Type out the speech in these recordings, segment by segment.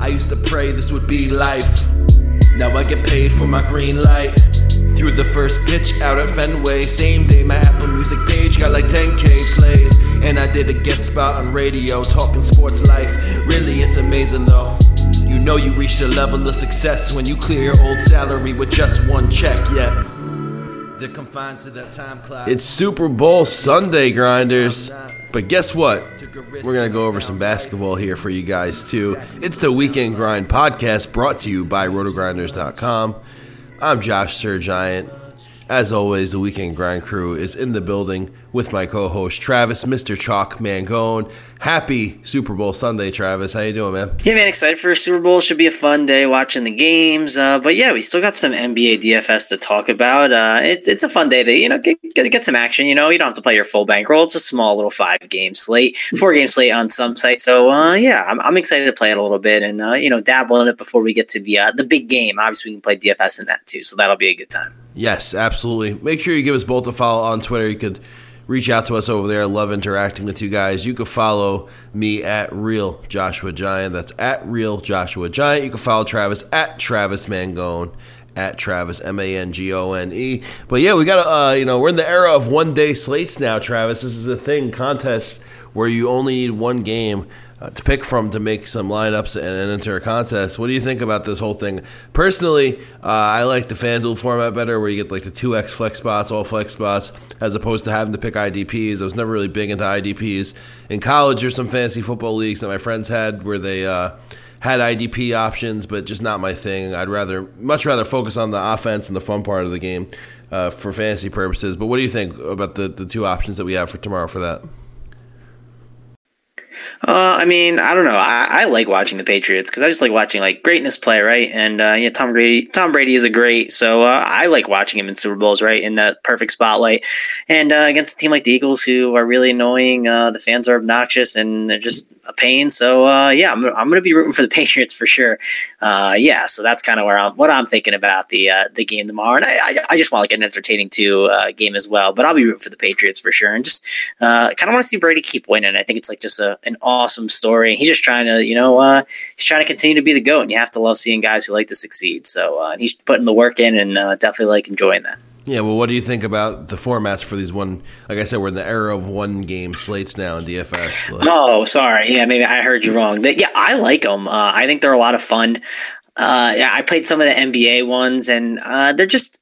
I used to pray this would be life. Now I get paid for my green light. Threw the first pitch out at Fenway. Same day, my Apple Music page got like 10k plays. And I did a guest spot on radio talking sports life. Really, it's amazing though. You know you reached a level of success when you clear your old salary with just one check, yeah. They're confined to that time clock. It's Super Bowl Sunday, grinders. But guess what? We're going to go over some basketball here for you guys, too. It's the Weekend Grind podcast brought to you by rotogrinders.com. I'm Josh Sir Giant. As always, the Weekend Grind crew is in the building with my co-host Travis, Mr. Chalk Mangone. Happy Super Bowl Sunday, Travis. How you doing, man? Yeah, man, excited for Super Bowl. Should be a fun day watching the games. Uh, but yeah, we still got some NBA DFS to talk about. Uh, it's it's a fun day to you know get, get, get some action. You know, you don't have to play your full bankroll. It's a small little five game slate, four game slate on some sites. So uh, yeah, I'm, I'm excited to play it a little bit and uh, you know dabble in it before we get to the uh, the big game. Obviously, we can play DFS in that too, so that'll be a good time. Yes, absolutely. Make sure you give us both a follow on Twitter. You could reach out to us over there. I love interacting with you guys. You can follow me at Real Joshua Giant. That's at Real Joshua Giant. You can follow Travis at Travis Mangone. At Travis M A N G O N E. But yeah, we got uh, you know, we're in the era of one day slates now, Travis. This is a thing, contest where you only need one game uh, to pick from to make some lineups and, and, enter a contest. What do you think about this whole thing? Personally, uh, I like the FanDuel format better, where you get like the two X flex spots, all flex spots, as opposed to having to pick IDPs. I was never really big into IDPs. In college, there's some fancy football leagues that my friends had where they. Uh, had IDP options, but just not my thing. I'd rather, much rather focus on the offense and the fun part of the game uh, for fantasy purposes. But what do you think about the, the two options that we have for tomorrow for that? Uh, I mean, I don't know. I, I like watching the Patriots because I just like watching like greatness play, right? And uh, yeah, Tom Brady. Tom Brady is a great, so uh, I like watching him in Super Bowls, right? In that perfect spotlight, and uh, against a team like the Eagles, who are really annoying. Uh, the fans are obnoxious, and they're just a pain. So uh, yeah, I'm, I'm going to be rooting for the Patriots for sure. Uh, yeah, so that's kind of where I'm what I'm thinking about the uh, the game tomorrow, and I, I, I just want like an entertaining two uh, game as well. But I'll be rooting for the Patriots for sure, and just uh, kind of want to see Brady keep winning. I think it's like just a, an awesome story. He's just trying to you know uh, he's trying to continue to be the goat, and you have to love seeing guys who like to succeed. So uh, he's putting the work in, and definitely like enjoying that. Yeah, well, what do you think about the formats for these one? Like I said, we're in the era of one game slates now in DFS. Like. Oh, sorry. Yeah, maybe I heard you wrong. Yeah, I like them. Uh, I think they're a lot of fun. Uh, yeah, I played some of the NBA ones, and uh, they're just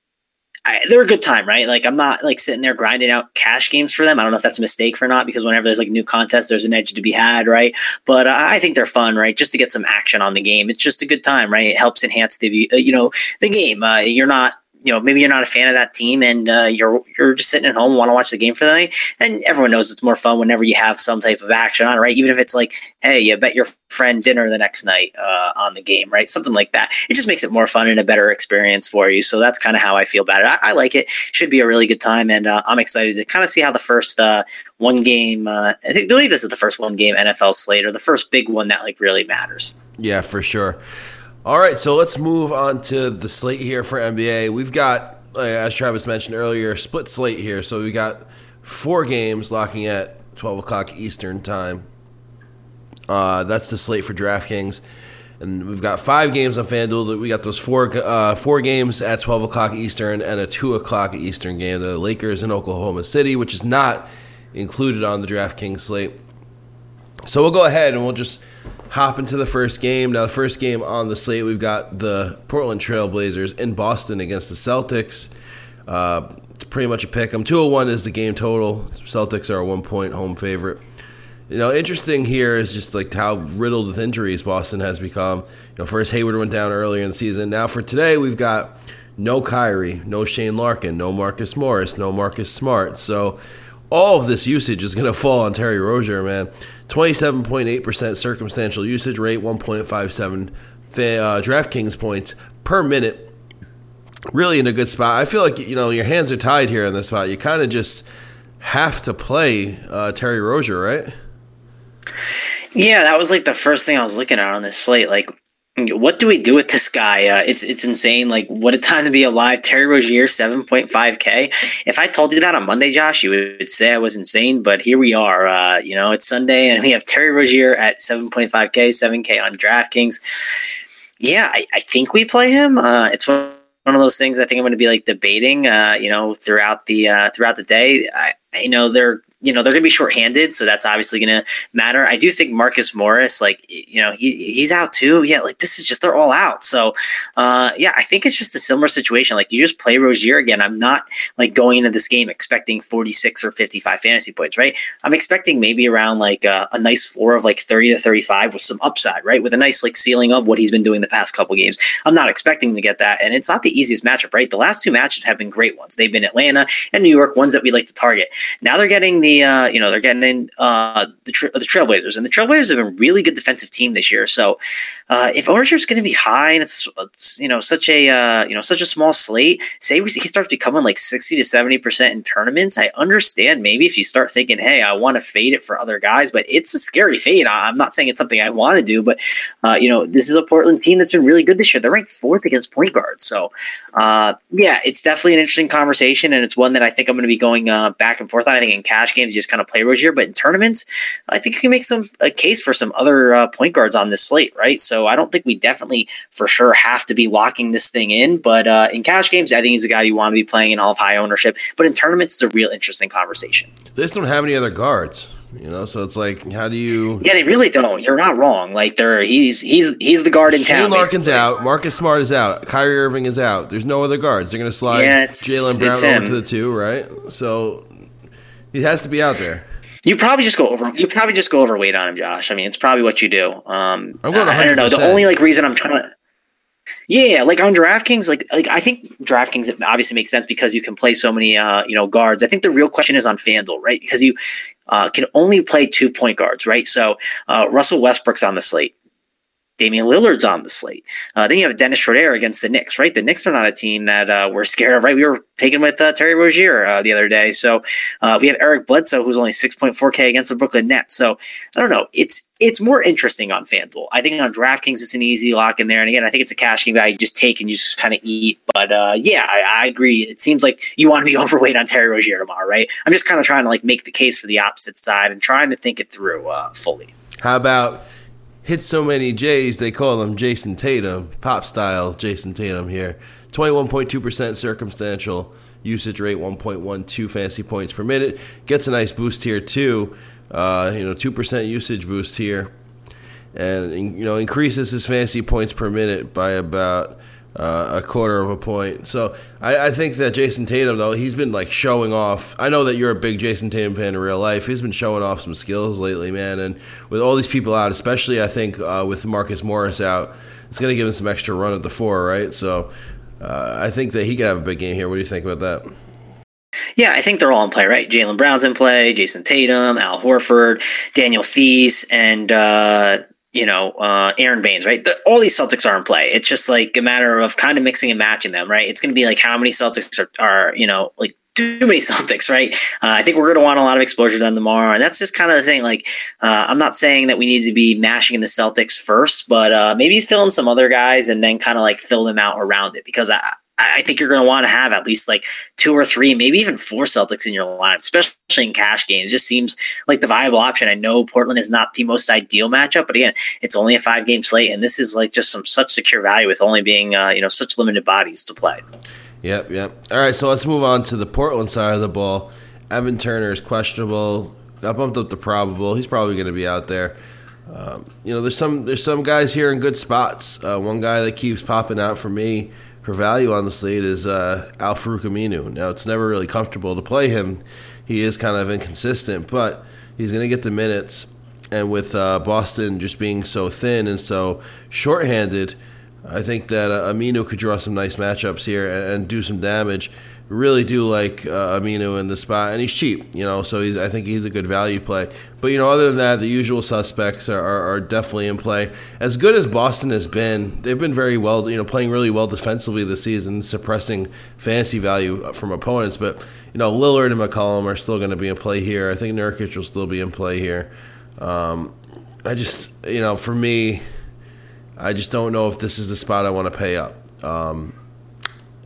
I, they're a good time, right? Like I'm not like sitting there grinding out cash games for them. I don't know if that's a mistake or not because whenever there's like new contest, there's an edge to be had, right? But uh, I think they're fun, right? Just to get some action on the game. It's just a good time, right? It helps enhance the uh, you know the game. Uh, you're not you know maybe you're not a fan of that team and uh, you're you're just sitting at home want to watch the game for the night and everyone knows it's more fun whenever you have some type of action on right? Even if it's like hey you bet your friend dinner the next night uh, on the game right? Something like that. It just makes it more fun and a better experience for you. So that's kind of how I feel about it. I, I, like it. Should be a really good time and uh, I'm excited to kind of see how the first uh, one game uh, I think I believe this is the first one game NFL slate or the first big one that like really matters. Yeah for sure all right, so let's move on to the slate here for NBA. We've got, as Travis mentioned earlier, split slate here. So we got four games locking at 12 o'clock Eastern time. Uh, that's the slate for DraftKings. And we've got five games on FanDuel. We got those four uh, four games at 12 o'clock Eastern and a 2 o'clock Eastern game. The Lakers in Oklahoma City, which is not included on the DraftKings slate. So we'll go ahead and we'll just hop into the first game. Now, the first game on the slate, we've got the Portland Trailblazers in Boston against the Celtics. Uh, it's pretty much a pick 'em. 201 is the game total. Celtics are a one point home favorite. You know, interesting here is just like how riddled with injuries Boston has become. You know, first Hayward went down earlier in the season. Now for today, we've got no Kyrie, no Shane Larkin, no Marcus Morris, no Marcus Smart. So all of this usage is going to fall on Terry Rozier, man. 27.8% circumstantial usage rate, 1.57 fa- uh, DraftKings points per minute. Really in a good spot. I feel like you know your hands are tied here in this spot. You kind of just have to play uh, Terry Rozier, right? Yeah, that was like the first thing I was looking at on this slate. Like, what do we do with this guy? Uh, it's it's insane. Like, what a time to be alive. Terry Rozier, seven point five k. If I told you that on Monday, Josh, you would say I was insane. But here we are. Uh, you know, it's Sunday, and we have Terry Rozier at seven point five k, seven k on DraftKings. Yeah, I, I think we play him. Uh, it's one of those things I think I'm going to be like debating, uh, you know, throughout the uh, throughout the day. I, you know, they're you know they're going to be shorthanded, so that's obviously going to matter. I do think Marcus Morris, like you know, he he's out too. Yeah, like this is just they're all out. So uh, yeah, I think it's just a similar situation. Like you just play Rozier again. I'm not like going into this game expecting 46 or 55 fantasy points, right? I'm expecting maybe around like a, a nice floor of like 30 to 35 with some upside, right? With a nice like ceiling of what he's been doing the past couple games. I'm not expecting to get that, and it's not the easiest matchup, right? The last two matches have been great ones. They've been Atlanta and New York, ones that we like to target. Now they're getting the uh, you know they're getting in uh, the tra- the Trailblazers, and the Trailblazers have been really good defensive team this year. So uh, if ownership is going to be high and it's, you know such a uh, you know such a small slate, say he starts becoming like sixty to seventy percent in tournaments, I understand maybe if you start thinking, hey, I want to fade it for other guys, but it's a scary fade. I'm not saying it's something I want to do, but uh, you know this is a Portland team that's been really good this year. They're ranked fourth against point guards, so uh, yeah, it's definitely an interesting conversation, and it's one that I think I'm going to be going uh, back and forth on. I think in cash games, you just kind of play Rozier, but in tournaments, I think you can make some a case for some other uh, point guards on this slate, right? So I don't think we definitely for sure have to be locking this thing in, but uh, in cash games, I think he's a guy you want to be playing in all of high ownership. But in tournaments, it's a real interesting conversation. They just don't have any other guards. You know, so it's like, how do you? Yeah, they really don't. You're not wrong. Like they're he's he's he's the guard in Shane town. Larkin's basically. out. Marcus Smart is out. Kyrie Irving is out. There's no other guards. They're going to slide Yeah, Jaylen Brown over to the two, right? So he has to be out there. You probably just go over. You probably just go overweight on him, Josh. I mean, it's probably what you do. Um, I'm going I, I don't know. The only like reason I'm trying to. Yeah, like on DraftKings, like like I think DraftKings obviously makes sense because you can play so many uh, you know guards. I think the real question is on FanDuel, right? Because you uh, can only play two point guards, right? So uh, Russell Westbrook's on the slate. Damian Lillard's on the slate. Uh, then you have Dennis Schroeder against the Knicks, right? The Knicks are not a team that uh, we're scared of, right? We were taken with uh, Terry Rozier uh, the other day. So uh, we have Eric Bledsoe, who's only 6.4K against the Brooklyn Nets. So I don't know. It's it's more interesting on FanDuel. I think on DraftKings, it's an easy lock in there. And again, I think it's a cash game guy you just take and you just kind of eat. But uh, yeah, I, I agree. It seems like you want to be overweight on Terry Rozier tomorrow, right? I'm just kind of trying to like make the case for the opposite side and trying to think it through fully. How about hit so many J's they call him Jayson Tatum, pop style Jayson Tatum here. 21.2% circumstantial usage rate, 1.12 fantasy points per minute. Gets a nice boost here too. Uh, you know, 2% usage boost here. And you know, increases his fantasy points per minute by about uh, a quarter of a point. So I, I think that Jayson Tatum, though, he's been like showing off. I know that you're a big Jayson Tatum fan in real life. He's been showing off some skills lately, man. And with all these people out, especially I think uh, with Marcus Morris out, it's going to give him some extra run at the four, right? So uh, I think that he could have a big game here. What do you think about that? Yeah, I think they're all in play, right? Jaylen Brown's in play, Jayson Tatum, Al Horford, Daniel Theis, and uh, you know uh, Aron Baynes, right? The, all these Celtics are in play. It's just like a matter of kind of mixing and matching them, right? It's going to be like how many Celtics are, are you know like too many Celtics, right? Uh, I think we're going to want a lot of exposure to them tomorrow, and that's just kind of the thing. Like, uh, I'm not saying that we need to be mashing the Celtics first, but uh, maybe he's filling some other guys and then kind of like fill them out around it because I. I think you're going to want to have at least like two or three, maybe even four Celtics in your lineup, especially in cash games. It just seems like the viable option. I know Portland is not the most ideal matchup, but again, it's only a five game slate, and this is like just some such secure value with only being uh, you know such limited bodies to play. Yep, yep. All right, so let's move on to the Portland side of the ball. Evan Turner is questionable. I bumped up the probable. He's probably going to be out there. Um, you know, there's some there's some guys here in good spots. Uh, one guy that keeps popping out for me for value on the slate is uh, Al Farouq Aminu. Now, it's never really comfortable to play him. He is kind of inconsistent, but he's going to get the minutes. And with uh, Boston just being so thin and so shorthanded, I think that uh, Aminu could draw some nice matchups here and, and do some damage. Really do like uh, Aminu in the spot, and he's cheap, you know, so he's I think he's a good value play. But you know, other than that, the usual suspects are, are, are, definitely in play. As good as Boston has been, they've been very well, you know, playing really well defensively this season, suppressing fantasy value from opponents. But you know, Lillard and McCollum are still going to be in play here. I think Nurkic will still be in play here. Um, I just, you know, for me, I just don't know if this is the spot I want to pay up. Um,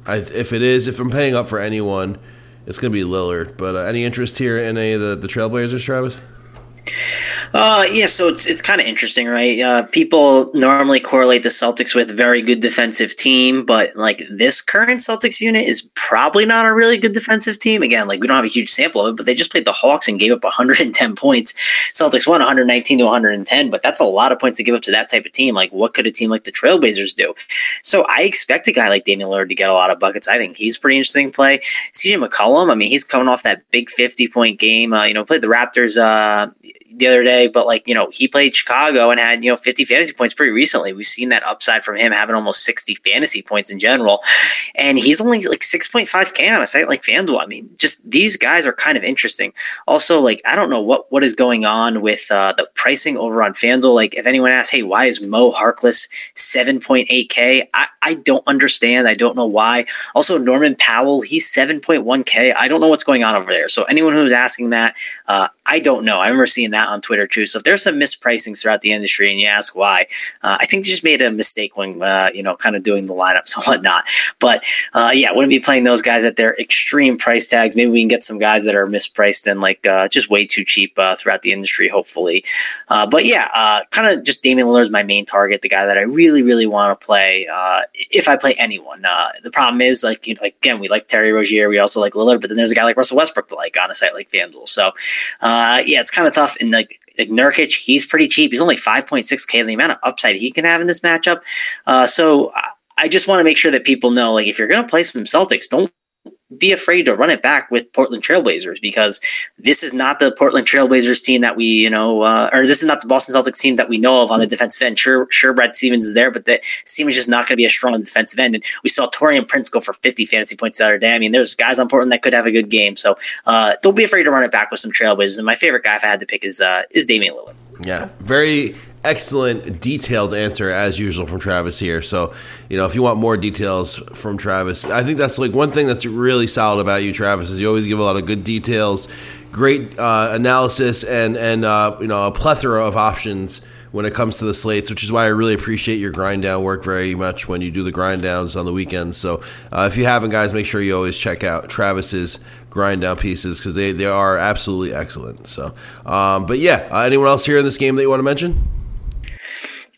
I, if it is, if I'm paying up for anyone, it's going to be Lillard. But uh, any interest here in any of the, the Trailblazers, Travis? Uh, yeah, so it's it's kind of interesting, right? Uh, people normally correlate the Celtics with very good defensive team, but like this current Celtics unit is probably not a really good defensive team. Again, like we don't have a huge sample of it, but they just played the Hawks and gave up 110 points. Celtics won 119 to 110, but that's a lot of points to give up to that type of team. Like, what could a team like the Trailblazers do? So I expect a guy like Damian Lillard to get a lot of buckets. I think he's pretty interesting play. CJ McCollum, I mean, he's coming off that big 50 point game. Uh, you know, played the Raptors. Uh, the other day, but like, you know, he played Chicago and had, you know, 50 fantasy points pretty recently. We've seen that upside from him having almost 60 fantasy points in general. And he's only like 6.5K on a site like FanDuel. I mean, just these guys are kind of interesting. Also, like, I don't know what, what is going on with uh, the pricing over on FanDuel. Like, if anyone asks, hey, why is Mo Harkless 7.8K? I, I don't understand. I don't know why. Also, Norman Powell, he's 7.1K. I don't know what's going on over there. So, anyone who's asking that, uh, I don't know. I remember seeing that on Twitter too. So if there's some mispricings throughout the industry and you ask why, uh, I think they just made a mistake when, uh, you know, kind of doing the lineups and whatnot. But uh, yeah, wouldn't be playing those guys at their extreme price tags. Maybe we can get some guys that are mispriced and like uh, just way too cheap uh, throughout the industry, hopefully. Uh, but yeah, kind of just Damian Lillard is my main target, the guy that I really, really want to play if I play anyone. the problem is, like, you know, again, we like Terry Rozier, we also like Lillard, but then there's a guy like Russell Westbrook to like on a site like FanDuel. So yeah, it's kind of tough. And like, like Nurkic, he's pretty cheap. He's only 5.6K. The amount of upside he can have in this matchup. Uh, so I just want to make sure that people know, like, if you're going to play some Celtics, don't be afraid to run it back with Portland Trailblazers because this is not the Portland Trailblazers team that we, you know, uh, or this is not the Boston Celtics team that we know of on the defensive end. Sure, sure, Brad Stevens is there, but the team is just not going to be as strong on defensive end. And we saw Taurean Prince go for 50 fantasy points the other day. I mean, there's guys on Portland that could have a good game. So uh, don't be afraid to run it back with some Trailblazers. And my favorite guy, if I had to pick, is uh, is Damian Lillard. Yeah, very excellent, detailed answer as usual from Travis here. So, you know, if you want more details from Travis, I think that's like one thing that's really solid about you, Travis, is you always give a lot of good details, great uh, analysis, and and uh, you know a plethora of options when it comes to the slates, which is why I really appreciate your grind down work very much when you do the grind downs on the weekends. So, uh, if you haven't, guys, make sure you always check out Travis's grind down pieces because they, they are absolutely excellent. So, um, but yeah, uh, anyone else here in this game that you want to mention?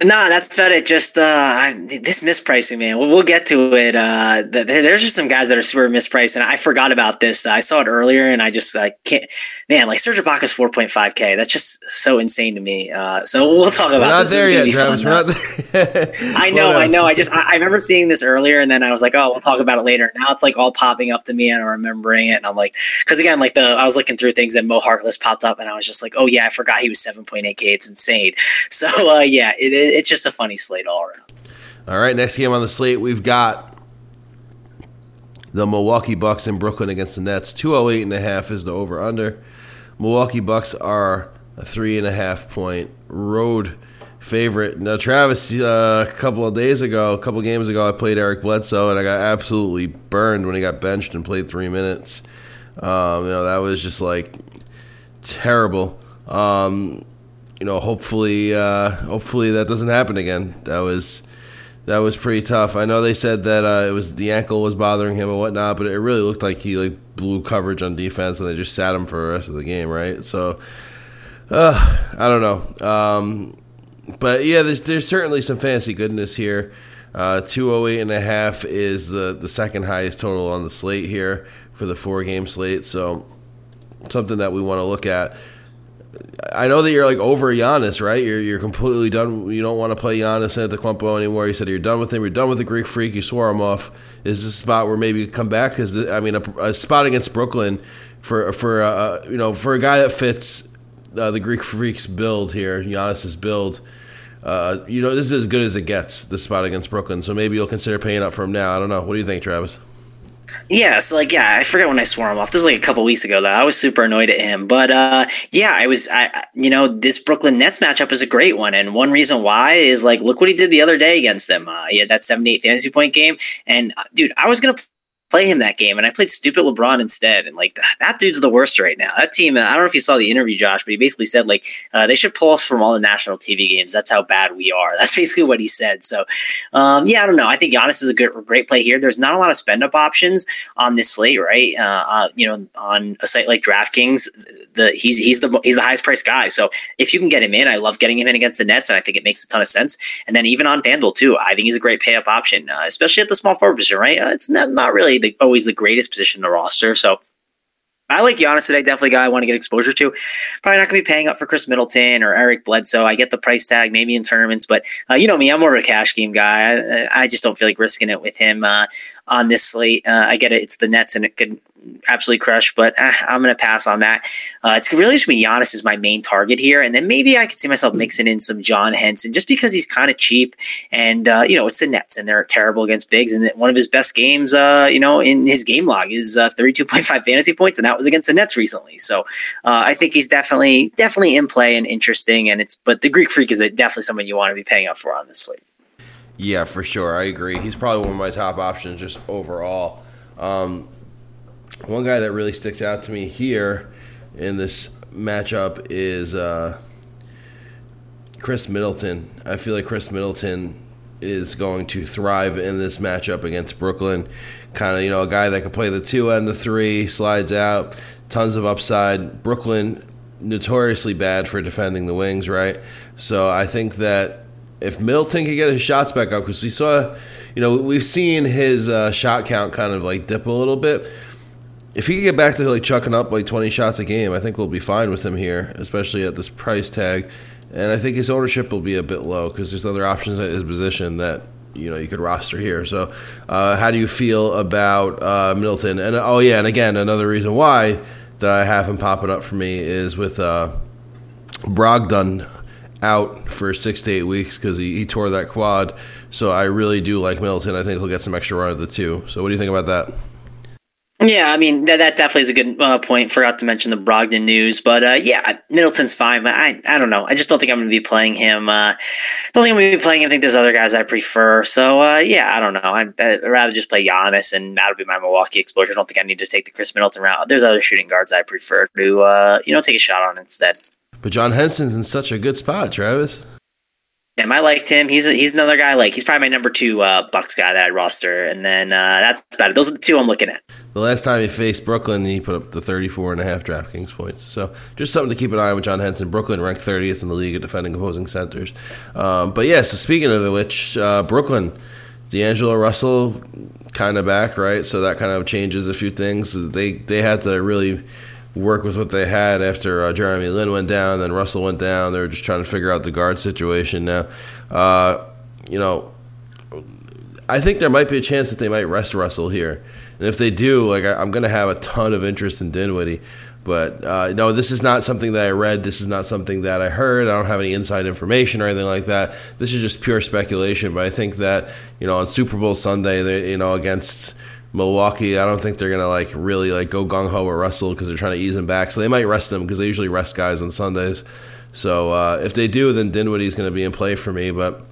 No, that's about it. Just uh, I, this mispricing, man. We'll, we'll get to it. Uh, there, there's just some guys that are super mispriced, and I forgot about this. I saw it earlier, and I just like can't. Man, like Serge Ibaka's 4.5k. That's just so insane to me. Uh, so we'll talk about. We're not this. there yet, Travis. We're not there. I know, I know. I just I, I, remember seeing this earlier, and then I was like, oh, we'll talk about it later. Now it's like all popping up to me, and I'm remembering it, and I'm like, because again, like the I was looking through things, and Mo Harkless popped up, and I was just like, oh yeah, I forgot he was 7.8k. It's insane. So uh, yeah, it it's just a funny slate all around. All right, next game on the slate, we've got the Milwaukee Bucks in Brooklyn against the Nets. 208 and a half is the over under. Milwaukee Bucks are a three and a half point road favorite. Now, Travis, uh, a couple of days ago, a couple of games ago, I played Eric Bledsoe and I got absolutely burned when he got benched and played three minutes. Um, you know, that was just like terrible. Um, you know, hopefully, uh, hopefully that doesn't happen again. That was that was pretty tough. I know they said that uh, it was the ankle was bothering him and whatnot, but it really looked like he like blew coverage on defense and they just sat him for the rest of the game, right? So, uh, I don't know. Um, but yeah, there's there's certainly some fancy goodness here. Uh, 208 and a half is the the second highest total on the slate here for the four game slate. So something that we want to look at. I know that you're like over Giannis, right? You're you're completely done. You don't want to play Giannis Antetokounmpo anymore. You said you're done with him. You're done with the Greek Freak. You swore him off. Is this a spot where maybe you come back? Because I mean, a, a, spot against Brooklyn for for uh, you know for a guy that fits uh, the Greek Freak's build here, Giannis's build. Uh, you know, this is as good as it gets. The spot against Brooklyn. So maybe you'll consider paying up for him now. I don't know. What do you think, Travis? Yeah, so like yeah, I forget when I swore him off. This was like a couple weeks ago though. I was super annoyed at him, but uh, yeah, I was. I you know this Brooklyn Nets matchup is a great one, and one reason why is like look what he did the other day against them. Uh, he had that seventy eight fantasy point game, and uh, dude, I was gonna play him that game, and I played stupid LeBron instead. And like that dude's the worst right now. That team. I don't know if you saw the interview, Josh, but he basically said like uh, they should pull us from all the national TV games. That's how bad we are. That's basically what he said. So um, yeah, I don't know. I think Giannis is a good, great play here. There's not a lot of spend up options on this slate, right? Uh, uh, you know, on a site like DraftKings, the he's he's the he's the highest priced guy. So if you can get him in, I love getting him in against the Nets, and I think it makes a ton of sense. And then even on FanDuel too, I think he's a great pay up option, uh, especially at the small forward position, right? Uh, it's not not really the, always the greatest position in the roster. So I like Giannis today. Definitely guy I want to get exposure to. Probably not going to be paying up for Khris Middleton or Eric Bledsoe. I get the price tag, maybe in tournaments, but uh, you know me, I'm more of a cash game guy. I, I just don't feel like risking it with him uh, on this slate. Uh, I get it; it's the Nets, and it could absolutely crush, but eh, I'm going to pass on that. Uh, it's really just me. Giannis is my main target here, and then maybe I could see myself mixing in some John Henson just because he's kind of cheap, and uh, you know it's the Nets, and they're terrible against bigs. And one of his best games, uh, you know, in his game log is uh, 32.5 fantasy points, and that was against the Nets recently. So uh, I think he's definitely definitely in play and interesting. And it's but the Greek Freak is definitely someone you want to be paying up for on this slate. Yeah, for sure. I agree. He's probably one of my top options just overall. Um, one guy that really sticks out to me here in this matchup is uh, Khris Middleton. I feel like Khris Middleton is going to thrive in this matchup against Brooklyn. Kind of, you know, a guy that can play the two and the three, slides out, tons of upside. Brooklyn notoriously bad for defending the wings, right? So I think that if Middleton can get his shots back up, because we saw, you know, we've seen his uh, shot count kind of like dip a little bit if he can get back to like chucking up like 20 shots a game, I think we'll be fine with him here, especially at this price tag. And I think his ownership will be a bit low because there's other options at his position that you know you could roster here. So, uh, how do you feel about uh, Middleton? And oh yeah, and again, another reason why that I have him popping up for me is with uh, Brogdon out for six to eight weeks because he, he tore that quad. So I really do like Middleton. I think he'll get some extra run of the two. So what do you think about that? Yeah, I mean that, that definitely is a good uh, point. Forgot to mention the Brogdon news, but uh, yeah, Middleton's fine. But I, I don't know. I just don't think I'm going to be playing him. Uh, don't think I'm going to be playing him. I think there's other guys I prefer. So uh, yeah, I don't know. I'd, I'd, rather just play Giannis, and that'll be my Milwaukee exposure. I don't think I need to take the Khris Middleton route. There's other shooting guards I prefer to uh, you know take a shot on instead. But John Henson's in such a good spot, Travis. Him, I liked him. He's he's another guy. Like he's probably my number two uh, Bucks guy that I roster, and then uh, that's about it. Those are the two I'm looking at. The last time he faced Brooklyn, he put up the 34 and a half DraftKings points. So just something to keep an eye on with John Henson. Brooklyn ranked 30th in the league at defending opposing centers. Um, but yeah, so speaking of which, uh, Brooklyn, D'Angelo Russell kind of back, right? So that kind of changes a few things. They they had to really work with what they had after uh, Jeremy Lin went down, then Russell went down. They were just trying to figure out the guard situation now. Uh, you know, I think there might be a chance that they might rest Russell here, and if they do, like I, am going to have a ton of interest in Dinwiddie. But uh, no, this is not something that I read. This is not something that I heard. I don't have any inside information or anything like that. This is just pure speculation. But I think that you know on Super Bowl Sunday, they, you know against Milwaukee, I don't think they're gonna like really like go gung ho with Russell because they're trying to ease him back. So they might rest him because they usually rest guys on Sundays. So uh, if they do, then Dinwiddie's gonna be in play for me. But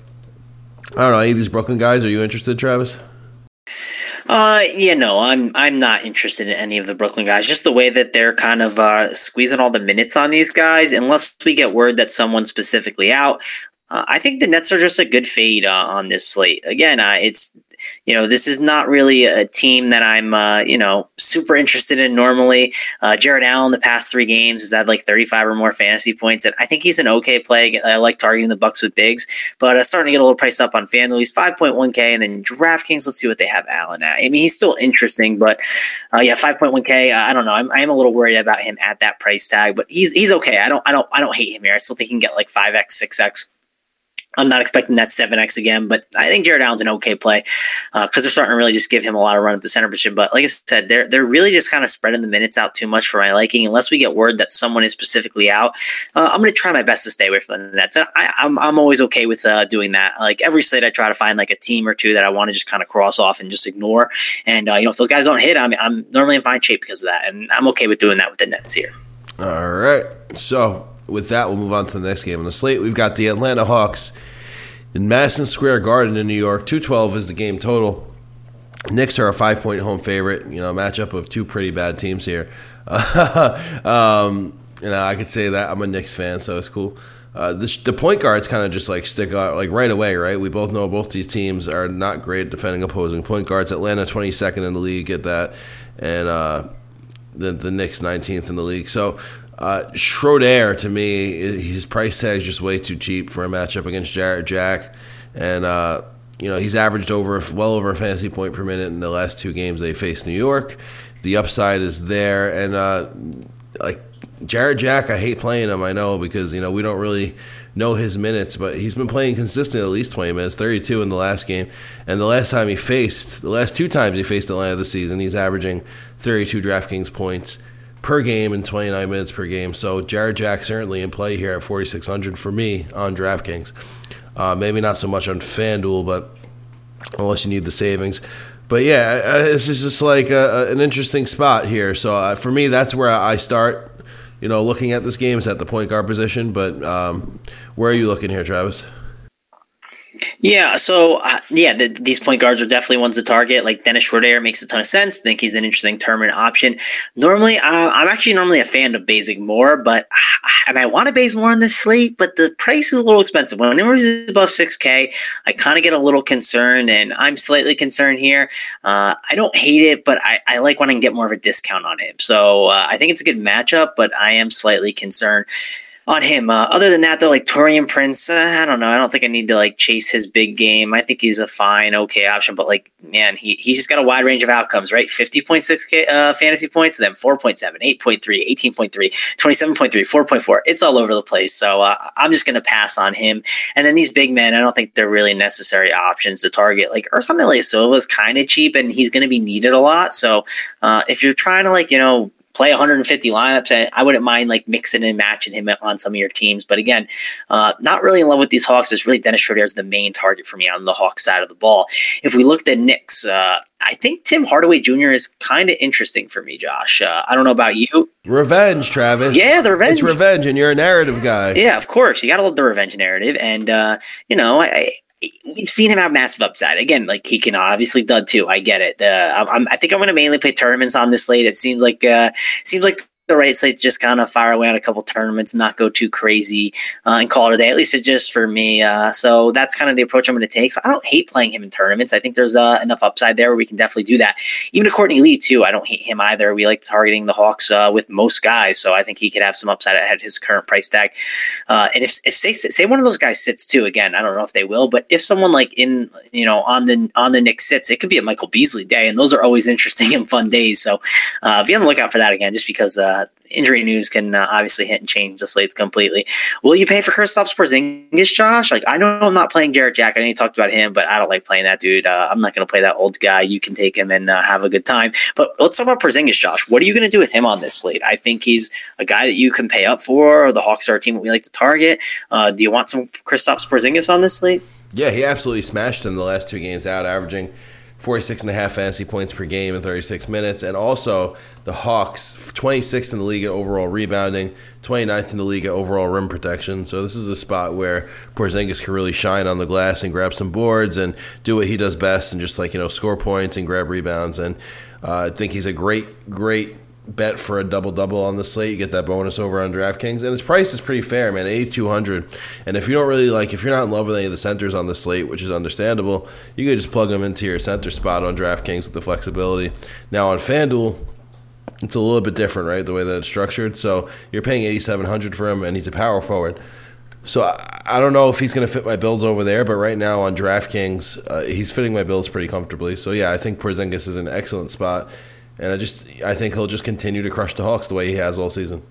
I don't know any of these Brooklyn guys. Are you interested, Travis? Uh, yeah, no, I'm I'm not interested in any of the Brooklyn guys. Just the way that they're kind of uh, squeezing all the minutes on these guys, unless we get word that someone's specifically out. Uh, I think the Nets are just a good fade uh, on this slate. Again, uh, it's you know, this is not really a team that I'm, uh, you know, super interested in normally. Uh, Jarrett Allen, the past three games, has had like 35 or more fantasy points, and I think he's an okay play. I like targeting the Bucks with bigs, but uh, starting to get a little priced up on FanDuel. He's 5.1K, and then DraftKings, let's see what they have Allen at. I mean, he's still interesting, but uh, yeah, 5.1K. Uh, don't know. I'm, I'm a little worried about him at that price tag, but he's he's okay. I don't I don't I don't hate him here. I still think he can get like 5x, 6x I'm not expecting that 7x again, but I think Jarrett Allen's an okay play because uh, they're starting to really just give him a lot of run at the center position. But like I said, they're they're really just kind of spreading the minutes out too much for my liking. Unless we get word that someone is specifically out, uh, I'm going to try my best to stay away from the Nets. And I, am I'm, I'm always okay with uh, doing that. Like every slate, I try to find like a team or two that I want to just kind of cross off and just ignore. And uh, you know, if those guys don't hit, I'm I'm normally in fine shape because of that, and I'm okay with doing that with the Nets here. All right, so with that, we'll move on to the next game on the slate. We've got the Atlanta Hawks in Madison Square Garden in New York. 212 is the game total. Knicks are a five point home favorite. You know, matchup of two pretty bad teams here. um, you know, I could say that I'm a Knicks fan, so it's cool. Uh, the, the, point guards kind of just like stick out like right away, right? We both know both these teams are not great defending opposing point guards. Atlanta 22nd in the league, get that, and uh, the the Knicks 19th in the league. So uh, Schroeder, to me, his price tag is just way too cheap for a matchup against Jarrett Jack, and uh, you know he's averaged over well over a fantasy point per minute in the last two games they faced New York. The upside is there, and uh, like Jarrett Jack, I hate playing him. I know because you know we don't really know his minutes, but he's been playing consistent at least 20 minutes, 32 in the last game. And the last time he faced, the last two times he faced Atlanta this season, he's averaging 32 DraftKings points per game and 29 minutes per game. So Jarrett Jack certainly in play here at 4,600 for me on DraftKings. Uh, maybe not so much on FanDuel, but unless you need the savings. But yeah, this is just like a, an interesting spot here. So uh, for me, that's where I start. You know, looking at this game is at the point guard position. But um, where are you looking here, Travis? Yeah, so uh, yeah, the, these point guards are definitely ones to target. Like Dennis Schroeder makes a ton of sense. think he's an interesting tournament option. Normally, uh, I'm actually normally a fan of Bazemore, but and I want to Bazemore on this slate, but the price is a little expensive. Whenever he's above 6K, I kind of get a little concerned, and I'm slightly concerned here. Uh, I don't hate it, but I, I, like when I can get more of a discount on him. So uh, I think it's a good matchup, but I am slightly concerned on him. Uh, other than that, though, like Taurean Prince, uh, I don't know. I don't think I need to like chase his big game. I think he's a fine, okay option, but like, man, he, he's just got a wide range of outcomes, right? 50.6 uh, fantasy points, then 4.7, 8.3, 18.3, 27.3, 4.4. It's all over the place. So uh, I'm just going to pass on him. And then these big men, I don't think they're really necessary options to target. Like, or something like is kind of cheap and he's going to be needed a lot. So uh, if you're trying to, like, you know, play 150 lineups, and I wouldn't mind like mixing and matching him on some of your teams. But again, uh, not really in love with these Hawks. Is really Dennis Schroeder is the main target for me on the Hawks side of the ball. If we look at the Knicks, uh, I think Tim Hardaway Jr. is kind of interesting for me, Josh. Uh, I don't know about you. Revenge, Travis. Yeah, the revenge. It's revenge, and you're a narrative guy. Yeah, of course. You got to love the revenge narrative, and uh, you know, I, we've seen him have massive upside. Again, like he can obviously dud too. I get it. Uh, I'm, i think I'm going to mainly play tournaments on this slate. It seems like uh, seems like the right slate just kind of fire away on a couple tournaments, not go too crazy, uh, and call it a day. At least it just for me. Uh, so that's kind of the approach I'm going to take. So I don't hate playing him in tournaments. I think there's uh, enough upside there where we can definitely do that. Even to Courtney Lee too. I don't hate him either. We like targeting the Hawks uh, with most guys, so I think he could have some upside at his current price tag. Uh, and if if say say one of those guys sits too, again, I don't know if they will, but if someone like in you know on the on the Knicks sits, it could be a Michael Beasley day, and those are always interesting and fun days. So uh, be on the lookout for that again, just because uh, injury news can uh, obviously hit and change the slates completely. Will you pay for Kristaps Porzingis, Josh? Like I know I'm not playing Jarrett Jack. I know you talked about him, but I don't like playing that dude. Uh, I'm not going to play that old guy. You can take him and uh, have a good time. But let's talk about Porzingis, Josh. What are you going to do with him on this slate? I think he's a guy that you can pay up for. The Hawks are a team that we like to target. Uh, do you want some Kristaps Porzingis on this slate? Yeah, he absolutely smashed in the last two games out, averaging 46 and a half fantasy points per game in 36 minutes. And also the Hawks, 26th in the league at overall rebounding, 29th in the league at overall rim protection. So this is a spot where Porzingis can really shine on the glass and grab some boards and do what he does best and just like, you know, score points and grab rebounds. And uh, I think he's a great, great bet for a double double on the slate. You get that bonus over on DraftKings, and his price is pretty fair, man, eighty two hundred. And if you don't really like, if you're not in love with any of the centers on the slate, which is understandable, you could just plug them into your center spot on DraftKings with the flexibility. Now on FanDuel. It's a little bit different, right? The way that it's structured. So you're paying 8,700 for him, and he's a power forward. So I, I don't know if he's going to fit my builds over there, but right now on DraftKings, uh, he's fitting my builds pretty comfortably. So yeah, I think Porzingis is an excellent spot and I just I think he'll just continue to crush the Hawks the way he has all season.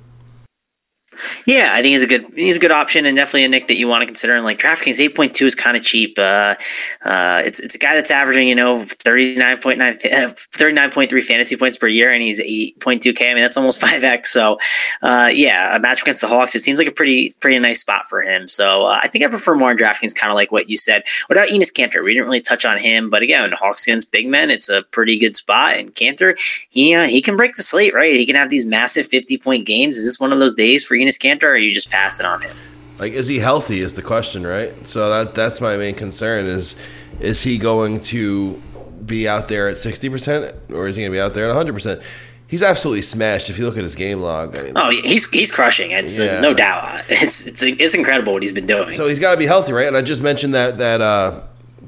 Yeah, I think he's a good he's a good option and definitely a Knick that you want to consider. And like DraftKings eight point two is kind of cheap. Uh, uh, it's it's a guy that's averaging you know 39.9 fantasy points per year, and he's eight point two k. I mean that's almost five x. So uh, yeah, a match against the Hawks, it seems like a pretty pretty nice spot for him. So uh, I think I prefer more on DraftKings, kind of like what you said. What about Enes Kanter? We didn't really touch on him, but again, Hawks against big men, it's a pretty good spot. And Kanter, he uh, he can break the slate, right? He can have these massive fifty point games. Is this one of those days for Enes Kanter? Kanter, or you just pass it on him? Like, is he healthy? Is the question, right? So that that's my main concern. Is is he going to be out there at sixty percent, or is he going to be out there at hundred percent? He's absolutely smashed. If you look at his game log, I mean, oh, he's he's crushing. It's, yeah. There's no doubt. It's it's it's incredible what he's been doing. So he's got to be healthy, right? And I just mentioned that that uh,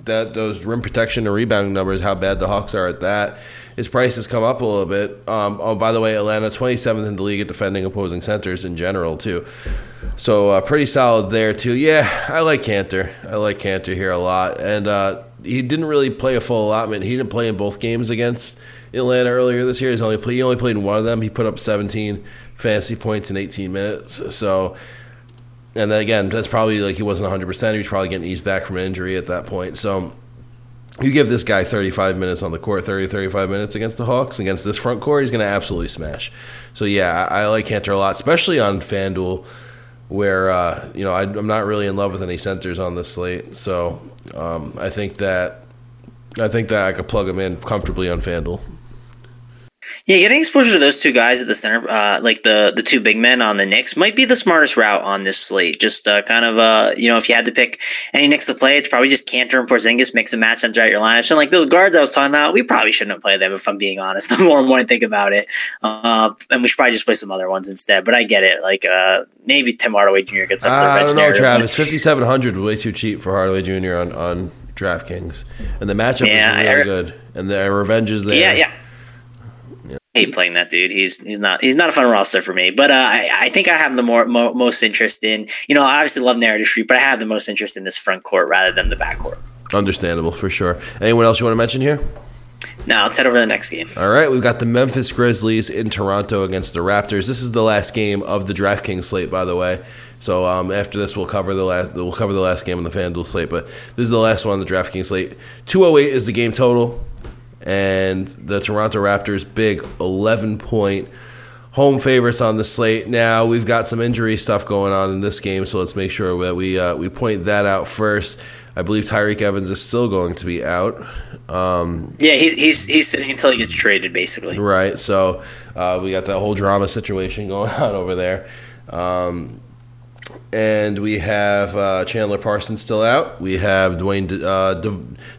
that those rim protection and rebound numbers, how bad the Hawks are at that his price has come up a little bit. Um, oh, by the way, Atlanta 27th in the league at defending opposing centers in general too. So uh, pretty solid there too. Yeah, I like Kanter. I like Kanter here a lot, and uh, he didn't really play a full allotment. He didn't play in both games against Atlanta earlier this year. He's only play, he only played in one of them. He put up 17 fantasy points in 18 minutes. So. And then again, that's probably like he wasn't 100%. He was probably getting eased back from injury at that point. So you give this guy 35 minutes on the court, 30, 35 minutes against the Hawks, against this front court, he's going to absolutely smash. So, yeah, I, like Kanter a lot, especially on FanDuel, where, uh, you know, I, am not really in love with any centers on this slate. So, um, I think that. I think that I could plug him in comfortably on FanDuel. Yeah, getting exposure to those two guys at the center, uh, like the the two big men on the Knicks, might be the smartest route on this slate. Just uh, kind of, uh, you know, if you had to pick any Knicks to play, it's probably just Kanter and Porzingis mix and match them throughout your lineups. And like those guards I was talking about, we probably shouldn't have played them if I'm being honest. The more and more I think about it, uh, and we should probably just play some other ones instead. But I get it. Like uh, maybe Tim Hardaway Jr. gets up to the I don't know, Travis. Fifty seven hundred way too cheap for Hardaway Jr. on on DraftKings, and the matchup yeah, is really good, and the revenge is there. Yeah, yeah hate playing that dude. He's he's not he's not a fun roster for me. But uh, I I think I have the more mo- most interest in you know I obviously love narrative street, but I have the most interest in this front court rather than the back court. Understandable for sure. Anyone else you want to mention here? Now let's head over to the next game. All right, we've got the Memphis Grizzlies in Toronto against the Raptors. This is the last game of the DraftKings slate, by the way. So um, after this, we'll cover the last we'll cover the last game on the FanDuel slate. But this is the last one on the DraftKings slate. Two hundred eight is the game total and the Toronto Raptors big 11 point home favorites on the slate. Now we've got some injury stuff going on in this game, so let's make sure that we uh, we point that out first. I believe Tyreke Evans is still going to be out. Um, yeah, he's he's he's sitting until he gets traded, basically. Right. So uh, we got that whole drama situation going on over there. Um, and we have uh, Chandler Parsons still out. We have Dwayne De- uh, De-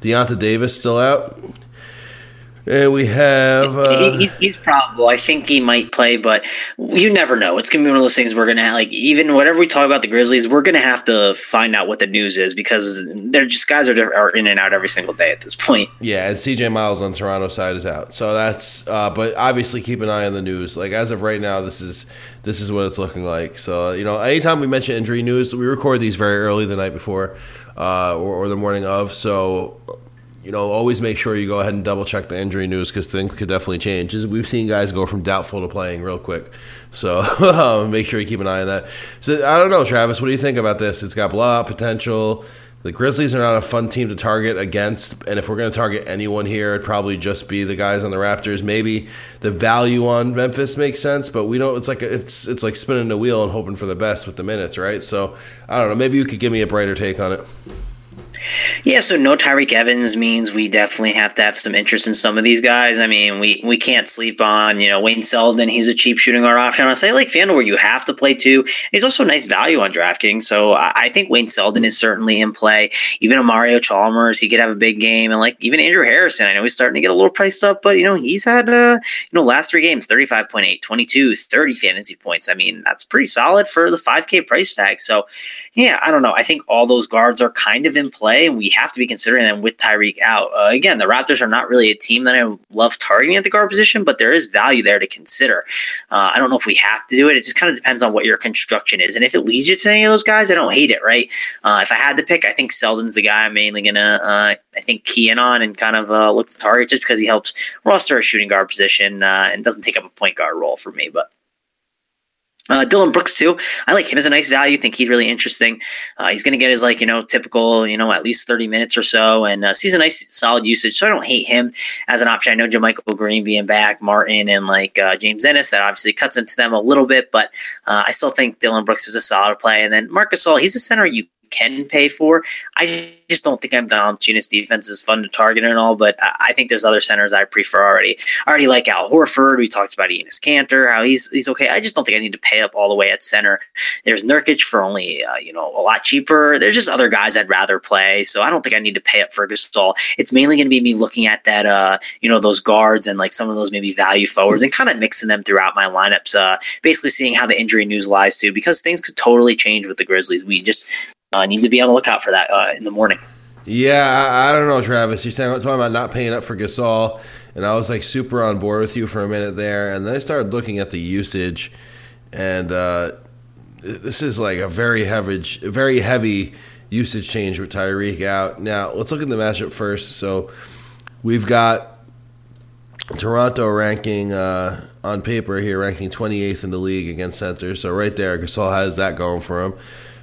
Deyonta Davis still out. And we have. Uh, he, he's probable. I think he might play, but you never know. It's gonna be one of those things we're gonna like even whatever we talk about the Grizzlies, we're gonna have to find out what the news is because they're just guys are, are in and out every single day at this point. Yeah, and CJ Miles on Toronto side is out, so that's. Uh, but obviously, keep an eye on the news. Like as of right now, this is this is what it's looking like. So you know, anytime we mention injury news, we record these very early the night before. Uh, or, or the morning of. So you know, always make sure you go ahead and double check the injury news because things could definitely change. We've seen guys go from doubtful to playing real quick. So um, make sure you keep an eye on that. So I don't know, Travis, what do you think about this? It's got blowout potential. The Grizzlies are not a fun team to target against, and if we're going to target anyone here, it'd probably just be the guys on the Raptors. Maybe the value on Memphis makes sense, but we don't. It's like it's it's like spinning the wheel and hoping for the best with the minutes, right? So I don't know. Maybe you could give me a brighter take on it. Yeah, so no Tyreke Evans means we definitely have to have some interest in some of these guys. I mean, we, we can't sleep on, you know, Wayne Selden. He's a cheap shooting guard option. I say like FanDuel where you have to play two. He's also a nice value on DraftKings. So I think Wayne Selden is certainly in play. Even a Mario Chalmers, he could have a big game. And like even Andrew Harrison, I know he's starting to get a little priced up, but you know, he's had, uh, you know, last three games, 35.8, 22, 30 fantasy points. I mean, that's pretty solid for the 5K price tag. So yeah, I don't know. I think all those guards are kind of in play and we have to be considering them with Tyreke out. Uh, again, the Raptors are not really a team that I love targeting at the guard position, but there is value there to consider. Uh, I don't know if we have to do it. It just kind of depends on what your construction is. And if it leads you to any of those guys, I don't hate it, right? Uh, if I had to pick, I think Selden's the guy I'm mainly to, uh, I think, key in on and kind of uh, look to target just because he helps roster a shooting guard position uh, and doesn't take up a point guard role for me. But Uh, Dillon Brooks too. I like him as a nice value. Think he's really interesting. Uh, he's going to get his like you know typical you know at least thirty minutes or so, and uh, sees a nice solid usage. So I don't hate him as an option. I know JaMychal Green being back, Martin, and like uh, James Ennis. That obviously cuts into them a little bit, but uh, I still think Dillon Brooks is a solid play. And then Marc Gasol, he's a center you can pay for. I just don't think I'm Valanciunas defense is fun to target and all, but I think there's other centers I prefer already. I already like Al Horford. We talked about Enes Kanter, how he's he's okay. I just don't think I need to pay up all the way at center. There's Nurkic for only uh, you know a lot cheaper. There's just other guys I'd rather play, so I don't think I need to pay up for Gasol. It's mainly going to be me looking at that uh, you know those guards and like some of those maybe value forwards and kind of mixing them throughout my lineups. Uh, basically seeing how the injury news lies too, because things could totally change with the Grizzlies. We just I uh, need to be on the lookout for that uh, in the morning. Yeah, I, I, don't know, Travis. You're saying talking about not paying up for Gasol, and I was like super on board with you for a minute there, and then I started looking at the usage, and uh, this is like a very heavy, very heavy usage change with Tyreke out. Now let's look at the matchup first. So we've got Toronto ranking uh, on paper here, ranking 28th in the league against centers. So right there, Gasol has that going for him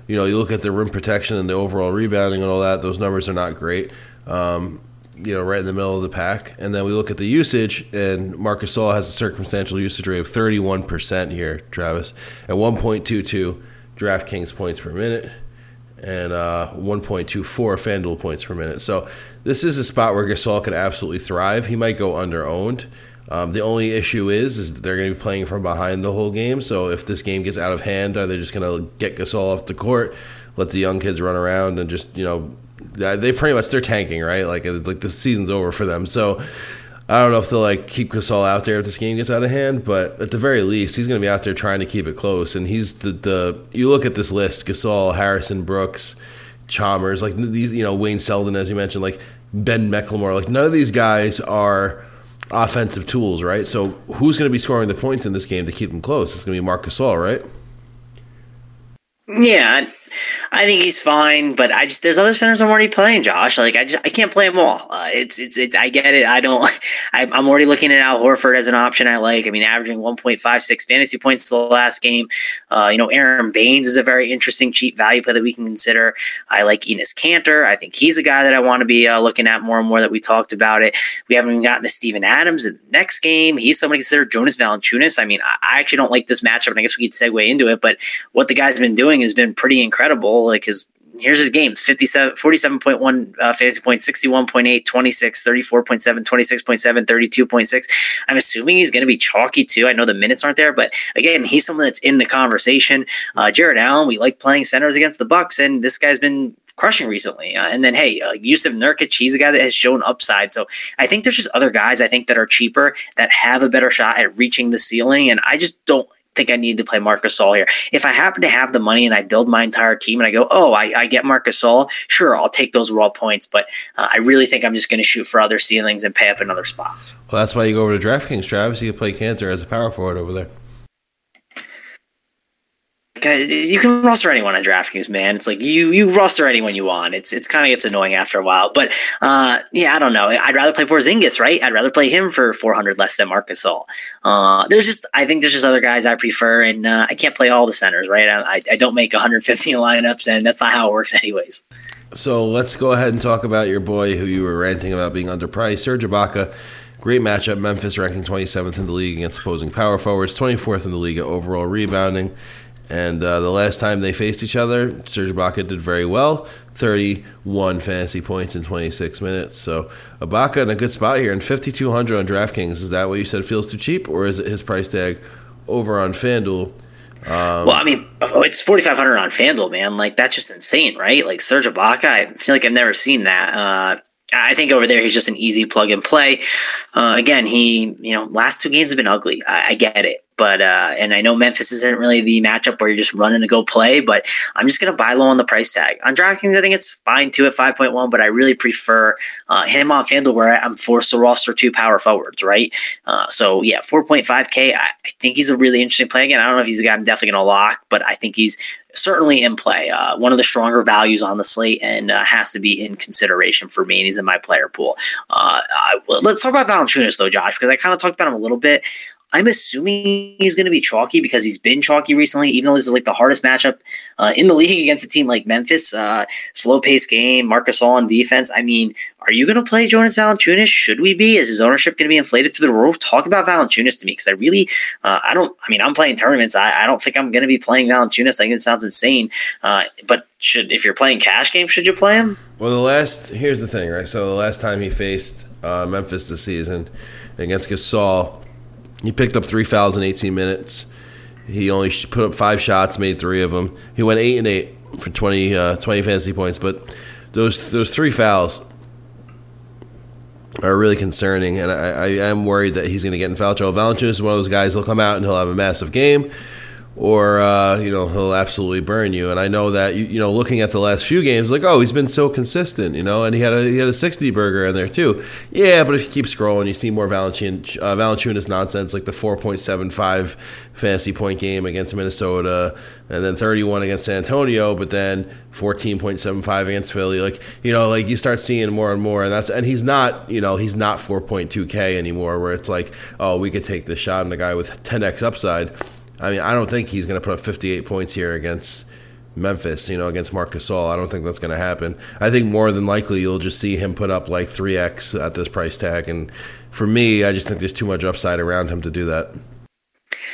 you know, you look at the rim protection and the overall rebounding and all that; those numbers are not great. Um, you know, right in the middle of the pack. And then we look at the usage, and Marcus Gasol has a circumstantial usage rate of 31% here, Travis, at 1.22 DraftKings points per minute and uh, 1.24 FanDuel points per minute. So this is a spot where Gasol could absolutely thrive. He might go under owned. Um, the only issue is is that they're going to be playing from behind the whole game. So if this game gets out of hand, are they just going to get Gasol off the court, let the young kids run around, and just you know, they pretty much they're tanking right? Like like the season's over for them. So I don't know if they'll like keep Gasol out there if this game gets out of hand, but at the very least, he's going to be out there trying to keep it close. And he's the the you look at this list: Gasol, Harrison, Brooks, Chalmers, like these you know Wayne Selden, as you mentioned, like Ben McLemore. Like none of these guys are offensive tools, right? So who's going to be scoring the points in this game to keep them close? It's going to be Marcus Gasol, right? Yeah, I think he's fine, but I just there's other centers I'm already playing, Josh. Like I just I can't play them all. Uh, it's it's it's I get it. I don't. I, am already looking at Al Horford as an option. I like. I mean, averaging 1.56 fantasy points the last game. Uh, you know, Aron Baynes is a very interesting cheap value play that we can consider. I like Enes Kanter. I think he's a guy that I want to be uh, looking at more and more. That we talked about it. We haven't even gotten to Steven Adams in the next game. He's somebody considered Jonas Valanciunas. I mean, I, I actually don't like this matchup, and I guess we could segue into it. But what the guy's been doing has been pretty incredible. Like his here's his games 57 47.1 uh, fantasy points 61.8 26 34.7 26.7 32.6 i'm assuming he's going to be chalky too i know the minutes aren't there but again he's someone that's in the conversation uh, jarrett allen we like playing centers against the bucks and this guy's been crushing recently. Uh, and then, hey, uh, Jusuf Nurkic, he's a guy that has shown upside. So I think there's just other guys I think that are cheaper that have a better shot at reaching the ceiling. And I just don't think I need to play Marc Gasol here. If I happen to have the money and I build my entire team and I go, oh, I, I get Marc Gasol, sure, I'll take those raw points. But uh, I really think I'm just going to shoot for other ceilings and pay up in other spots. Well, that's why you go over to DraftKings, Travis. You can play Kanter as a power forward over there you can roster anyone on DraftKings, man. It's like you you roster anyone you want. It's it's kind of gets annoying after a while. But uh, yeah, I don't know. I'd rather play Porzingis, right? I'd rather play him for 400 less than Marc Gasol. Uh, there's just I think there's just other guys I prefer, and uh, I can't play all the centers, right? I, I don't make 150 lineups, and that's not how it works, anyways. So let's go ahead and talk about your boy who you were ranting about being underpriced, Serge Ibaka. Great matchup. Memphis ranking 27th in the league against opposing power forwards, 24th in the league at overall rebounding. And uh, the last time they faced each other, Serge Ibaka did very well, 31 fantasy points in 26 minutes. So Ibaka in a good spot here, and 5,200 on DraftKings. Is that what you said feels too cheap, or is it his price tag over on FanDuel? Um, well, I mean, oh, it's 4,500 on FanDuel, man. Like, that's just insane, right? Like, Serge Ibaka, I feel like I've never seen that. Uh, I think over there he's just an easy plug and play. Uh, again, he you know last two games have been ugly. I, I get it, but uh, and I know Memphis isn't really the matchup where you're just running to go play, but I'm just gonna buy low on the price tag. On DraftKings, I think it's fine too at 5.1, but I really prefer uh, him on FanDuel where I'm forced to roster two power forwards, right? Uh, so yeah, 4.5k. I, I, think he's a really interesting play. Again, I don't know if he's a guy I'm definitely gonna lock, but I think he's certainly in play. Uh, one of the stronger values on the slate and uh, has to be in consideration for me. And he's in my player pool. Uh, I, let's talk about Valanciunas though, Josh, because I kind of talked about him a little bit. I'm assuming he's going to be chalky because he's been chalky recently, even though this is like the hardest matchup uh, in the league against a team like Memphis. Uh, slow paced game, Marc Gasol on defense. I mean, are you going to play Jonas Valanciunas? Should we be? Is his ownership going to be inflated through the roof? Talk about Valanciunas to me because I really, uh, I don't. I mean, I'm playing tournaments. I, I don't think I'm going to be playing Valanciunas. I think it sounds insane. Uh, but should if you're playing cash games, should you play him? Well, the last here's the thing, right? So the last time he faced uh, Memphis this season against Gasol, he picked up three fouls in 18 minutes. He only put up five shots, made three of them. He went eight and eight for 20, uh, 20 fantasy points, but those those three fouls are really concerning, and I, I am worried that he's going to get in foul trouble. Valanciunas is one of those guys. He'll come out and he'll have a massive game or uh, you know he'll absolutely burn you. And I know that you, you know looking at the last few games, like oh he's been so consistent, you know, and he had a he had a sixty burger in there too. Yeah, but if you keep scrolling, you see more Valanciunas, uh, Valanciunas nonsense like the four point seven five fantasy point game against Minnesota, and then thirty one against San Antonio, but then fourteen point seven five against Philly. Like you know, like you start seeing more and more, and that's and he's not you know he's not four point two k anymore, where it's like oh we could take the shot on a guy with ten x upside I mean, I don't think he's going to put up 58 points here against Memphis, you know, against Marc Gasol. I don't think that's going to happen. I think more than likely you'll just see him put up like 3x at this price tag. And for me, I just think there's too much upside around him to do that.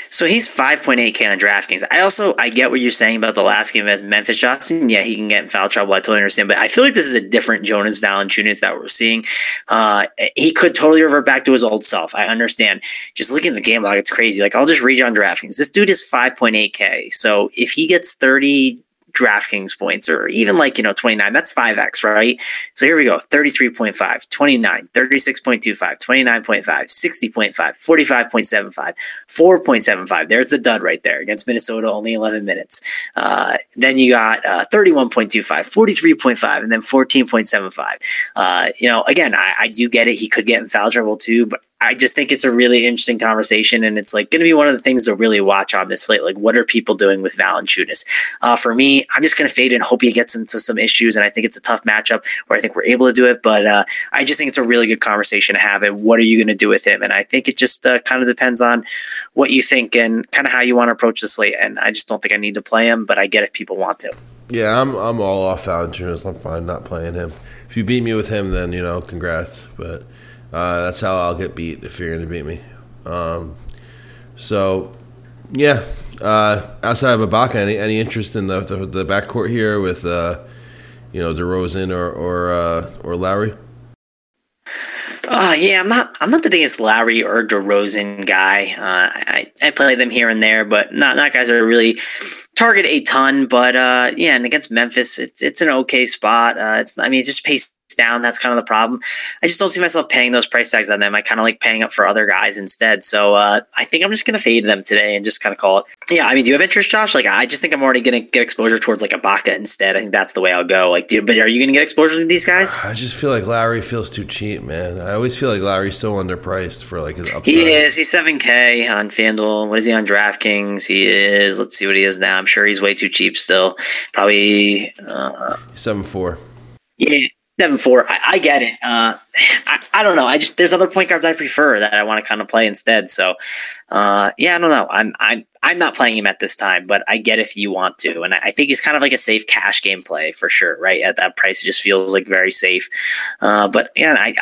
So he's 5.8K on DraftKings. I also I get what you're saying about the last game as Memphis Johnson. Yeah, he can get in foul trouble. I totally understand, but I feel like this is a different Jonas Valanciunas that we're seeing. Uh, he could totally revert back to his old self. I understand. Just looking at the game log, it's crazy. Like I'll just read you on DraftKings. This dude is 5.8K. So if he gets 30 DraftKings points or even like, you know, 29, that's 5x, right? So here we go 33.5, 29, 36.25, 29.5, 60.5, 45.75, 4.75. There's the dud right there against Minnesota, only 11 minutes. Uh, then you got uh, 31.25, 43.5, and then 14.75. Uh, you know, again, I, I do get it. He could get in foul trouble too, but I just think it's a really interesting conversation, and it's like going to be one of the things to really watch on this slate. Like, what are people doing with Valanciunas? Uh, for me, I'm just going to fade and hope he gets into some issues, and I think it's a tough matchup where I think we're able to do it. But uh, I just think it's a really good conversation to have. And what are you going to do with him? And I think it just uh, kind of depends on what you think and kind of how you want to approach the slate. And I just don't think I need to play him, but I get if people want to. Yeah, I'm I'm all off Valanciunas. I'm fine not playing him. If you beat me with him, then you know, congrats. But uh, that's how I'll get beat if you're going to beat me. Um, so, yeah. Uh, outside of Ibaka, any any interest in the the, the backcourt here with uh, you know DeRozan or or uh, or Lowry? Uh, yeah, I'm not. I'm not the biggest Lowry or DeRozan guy. Uh, I I play them here and there, but not not guys that are really target a ton. But uh, yeah, and against Memphis, it's it's an okay spot. Uh, it's I mean, it just pays down. That's kind of the problem. I just don't see myself paying those price tags on them. I kind of like paying up for other guys instead. So uh, I think I'm just going to fade them today and just kind of call it. Yeah, I mean, do you have interest, Josh? Like, I just think I'm already going to get exposure towards like Ibaka instead. I think that's the way I'll go. Like, dude, but are you going to get exposure to these guys? I just feel like Lowry feels too cheap, man. I always feel like Lowry's so underpriced for like his upside. He is. He's 7K on FanDuel. What is he on DraftKings? He is. Let's see what he is now. I'm sure he's way too cheap still. Probably uh, seven four. Yeah. Seven four. I, I get it. Uh, I, I don't know. I just there's other point guards I prefer that I want to kind of play instead. So, uh, yeah, I don't know. I'm I'm I'm not playing him at this time, but I get if you want to, and I, I think he's kind of like a safe cash game play for sure. Right at that price, it just feels like very safe. Uh, but yeah, I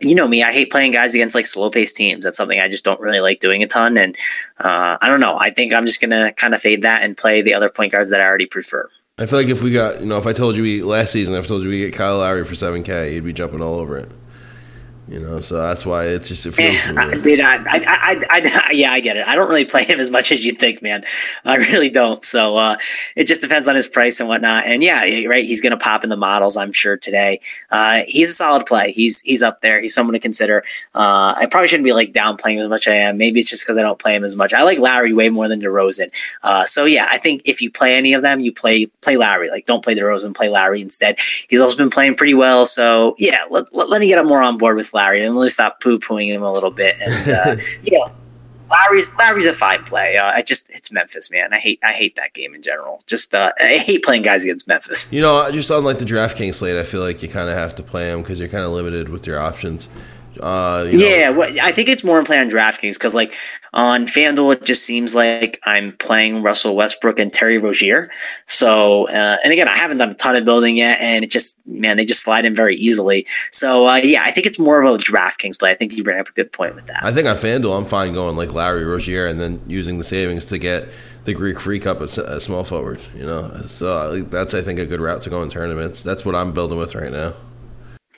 you know me, I hate playing guys against like slow paced teams. That's something I just don't really like doing a ton. And uh, I don't know. I think I'm just gonna kind of fade that and play the other point guards that I already prefer. I feel like if we got, you know, if I told you we last season, if I told you we get Kyle Lowry for seven K, you'd be jumping all over it. You know, so that's why it's just it feels. I, dude, I, I, I, I, yeah, I get it. I don't really play him as much as you think, man. I really don't. So uh, it just depends on his price and whatnot. And yeah, right, he's going to pop in the models, I'm sure today. Uh, he's a solid play. He's he's up there. He's someone to consider. Uh, I probably shouldn't be like downplaying as much as I am. Maybe it's just because I don't play him as much. I like Lowry way more than DeRozan. Uh, so yeah, I think if you play any of them, you play play Lowry. Like don't play DeRozan, play Lowry instead. He's also been playing pretty well. So yeah, let, let, let me get him more on board with. Lowry, and we'll stop poo pooing him a little bit. And uh, yeah, Lowry's Larry's a fine play. Uh, I just it's Memphis, man. I hate I hate that game in general. Just uh, I hate playing guys against Memphis. You know, just unlike the DraftKings slate, I feel like you kind of have to play them because you're kind of limited with your options. Uh, you know. Yeah, well, I think it's more in play on DraftKings because like On FanDuel, it just seems like I'm playing Russell Westbrook and Terry Rozier. So, uh, and again, I haven't done a ton of building yet, and it just, man, they just slide in very easily. So, uh, yeah, I think it's more of a DraftKings play. I think you bring up a good point with that. I think on FanDuel, I'm fine going like Lowry Rozier and then using the savings to get the Greek Freak up at a small forward. You know, so that's I think a good route to go in tournaments. That's what I'm building with right now.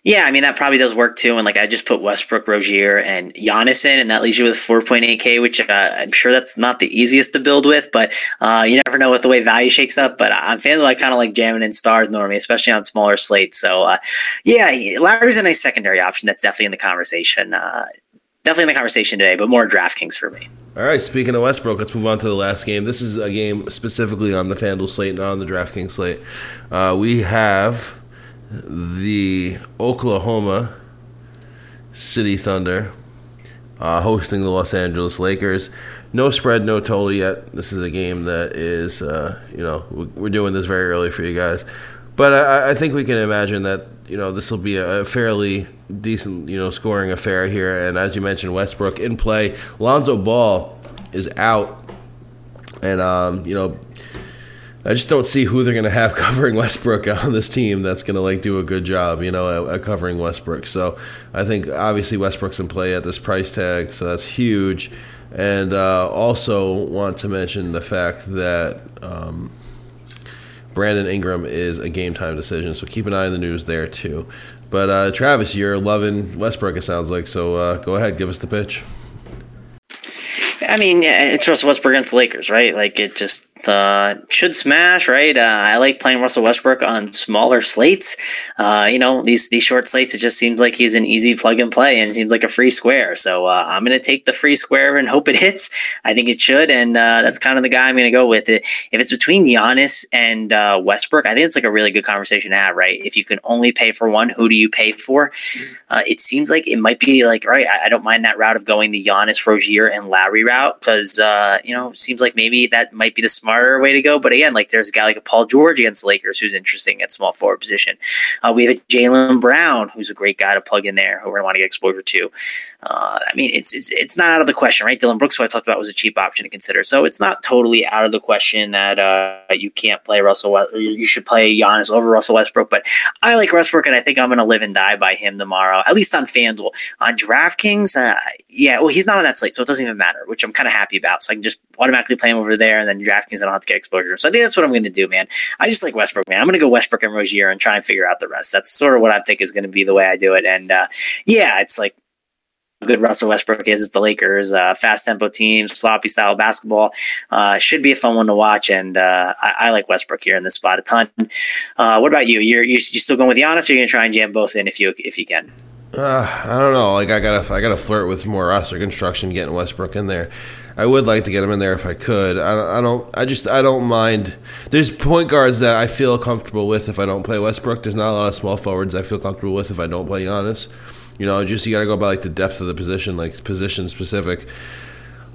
Yeah, I mean that probably does work too. And like I just put Westbrook, Rozier, and Giannis in, and that leaves you with 4.8k, which uh, I'm sure that's not the easiest to build with, but uh, you never know with the way value shakes up. But on FanDuel, I kind of like jamming in stars normally, especially on smaller slates. So uh, yeah, Lowry's a nice secondary option. That's definitely in the conversation. Uh, definitely in the conversation today, but more DraftKings for me. All right, speaking of Westbrook, let's move on to the last game. This is a game specifically on the FanDuel slate, not on the DraftKings slate. Uh, we have the Oklahoma City Thunder uh, hosting the Los Angeles Lakers. No spread, no total yet. This is a game that is, uh, you know, we're doing this very early for you guys. But I, I think we can imagine that, you know, this will be a fairly decent, you know, scoring affair here. And as you mentioned, Westbrook in play. Lonzo Ball is out. And, um, you know, I just don't see who they're going to have covering Westbrook on this team that's going to like do a good job, you know, at, at, covering Westbrook. So I think obviously Westbrook's in play at this price tag, so that's huge. And uh, also want to mention the fact that um, Brandon Ingram is a game time decision, so keep an eye on the news there too. But uh, Travis, you're loving Westbrook. It sounds like so. Uh, go ahead, give us the pitch. I mean, it's Russell Westbrook against the Lakers, right? Like it just uh, should smash, right? Uh, I like playing Russell Westbrook on smaller slates. Uh, you know, these these short slates, it just seems like he's an easy plug and play and seems like a free square. So uh, I'm going to take the free square and hope it hits. I think it should, and uh, that's kind of the guy I'm going to go with. It if it's between Giannis and uh, Westbrook, I think it's like a really good conversation to have, right? If you can only pay for one, who do you pay for? it seems like it might be like right. I, I, don't mind that route of going the Giannis, Rozier, and Lowry route because you know, seems like maybe that might be the smart smarter way to go. But again, like there's a guy like a Paul George against Lakers who's interesting at small forward position. Uh, we have a Jaylen Brown who's a great guy to plug in there who we're going to want to get exposure to. Uh, I mean, it's, it's it's not out of the question, right? Dillon Brooks, who I talked about, was a cheap option to consider. So it's not totally out of the question that uh, you can't play Russell. West- you should play Giannis over Russell Westbrook. But I like Westbrook, and I think I'm going to live and die by him tomorrow, at least on FanDuel. On DraftKings, uh, yeah, well, he's not on that slate, so it doesn't even matter, which I'm kind of happy about. So I can just automatically play him over there, and then DraftKings, I don't have to get exposure. So I think that's what I'm going to do, man. I just like Westbrook, man. I'm going to go Westbrook and Rozier and try and figure out the rest. That's sort of what I think is going to be the way I do it. And uh, yeah, it's like good Russell Westbrook is. It's the Lakers, uh, fast tempo teams, sloppy style basketball. Uh, should be a fun one to watch, and uh, I, I, like Westbrook here in this spot a ton. Uh, what about you? You're you still going with Giannis, or you're gonna try and jam both in if you if you can? Uh, I don't know. Like I gotta I gotta flirt with more roster construction, getting Westbrook in there. I would like to get him in there if I could. I, I don't. I just. I don't mind. There's point guards that I feel comfortable with if I don't play Westbrook. There's not a lot of small forwards I feel comfortable with if I don't play Giannis. You know, just you got to go by like the depth of the position, like position specific.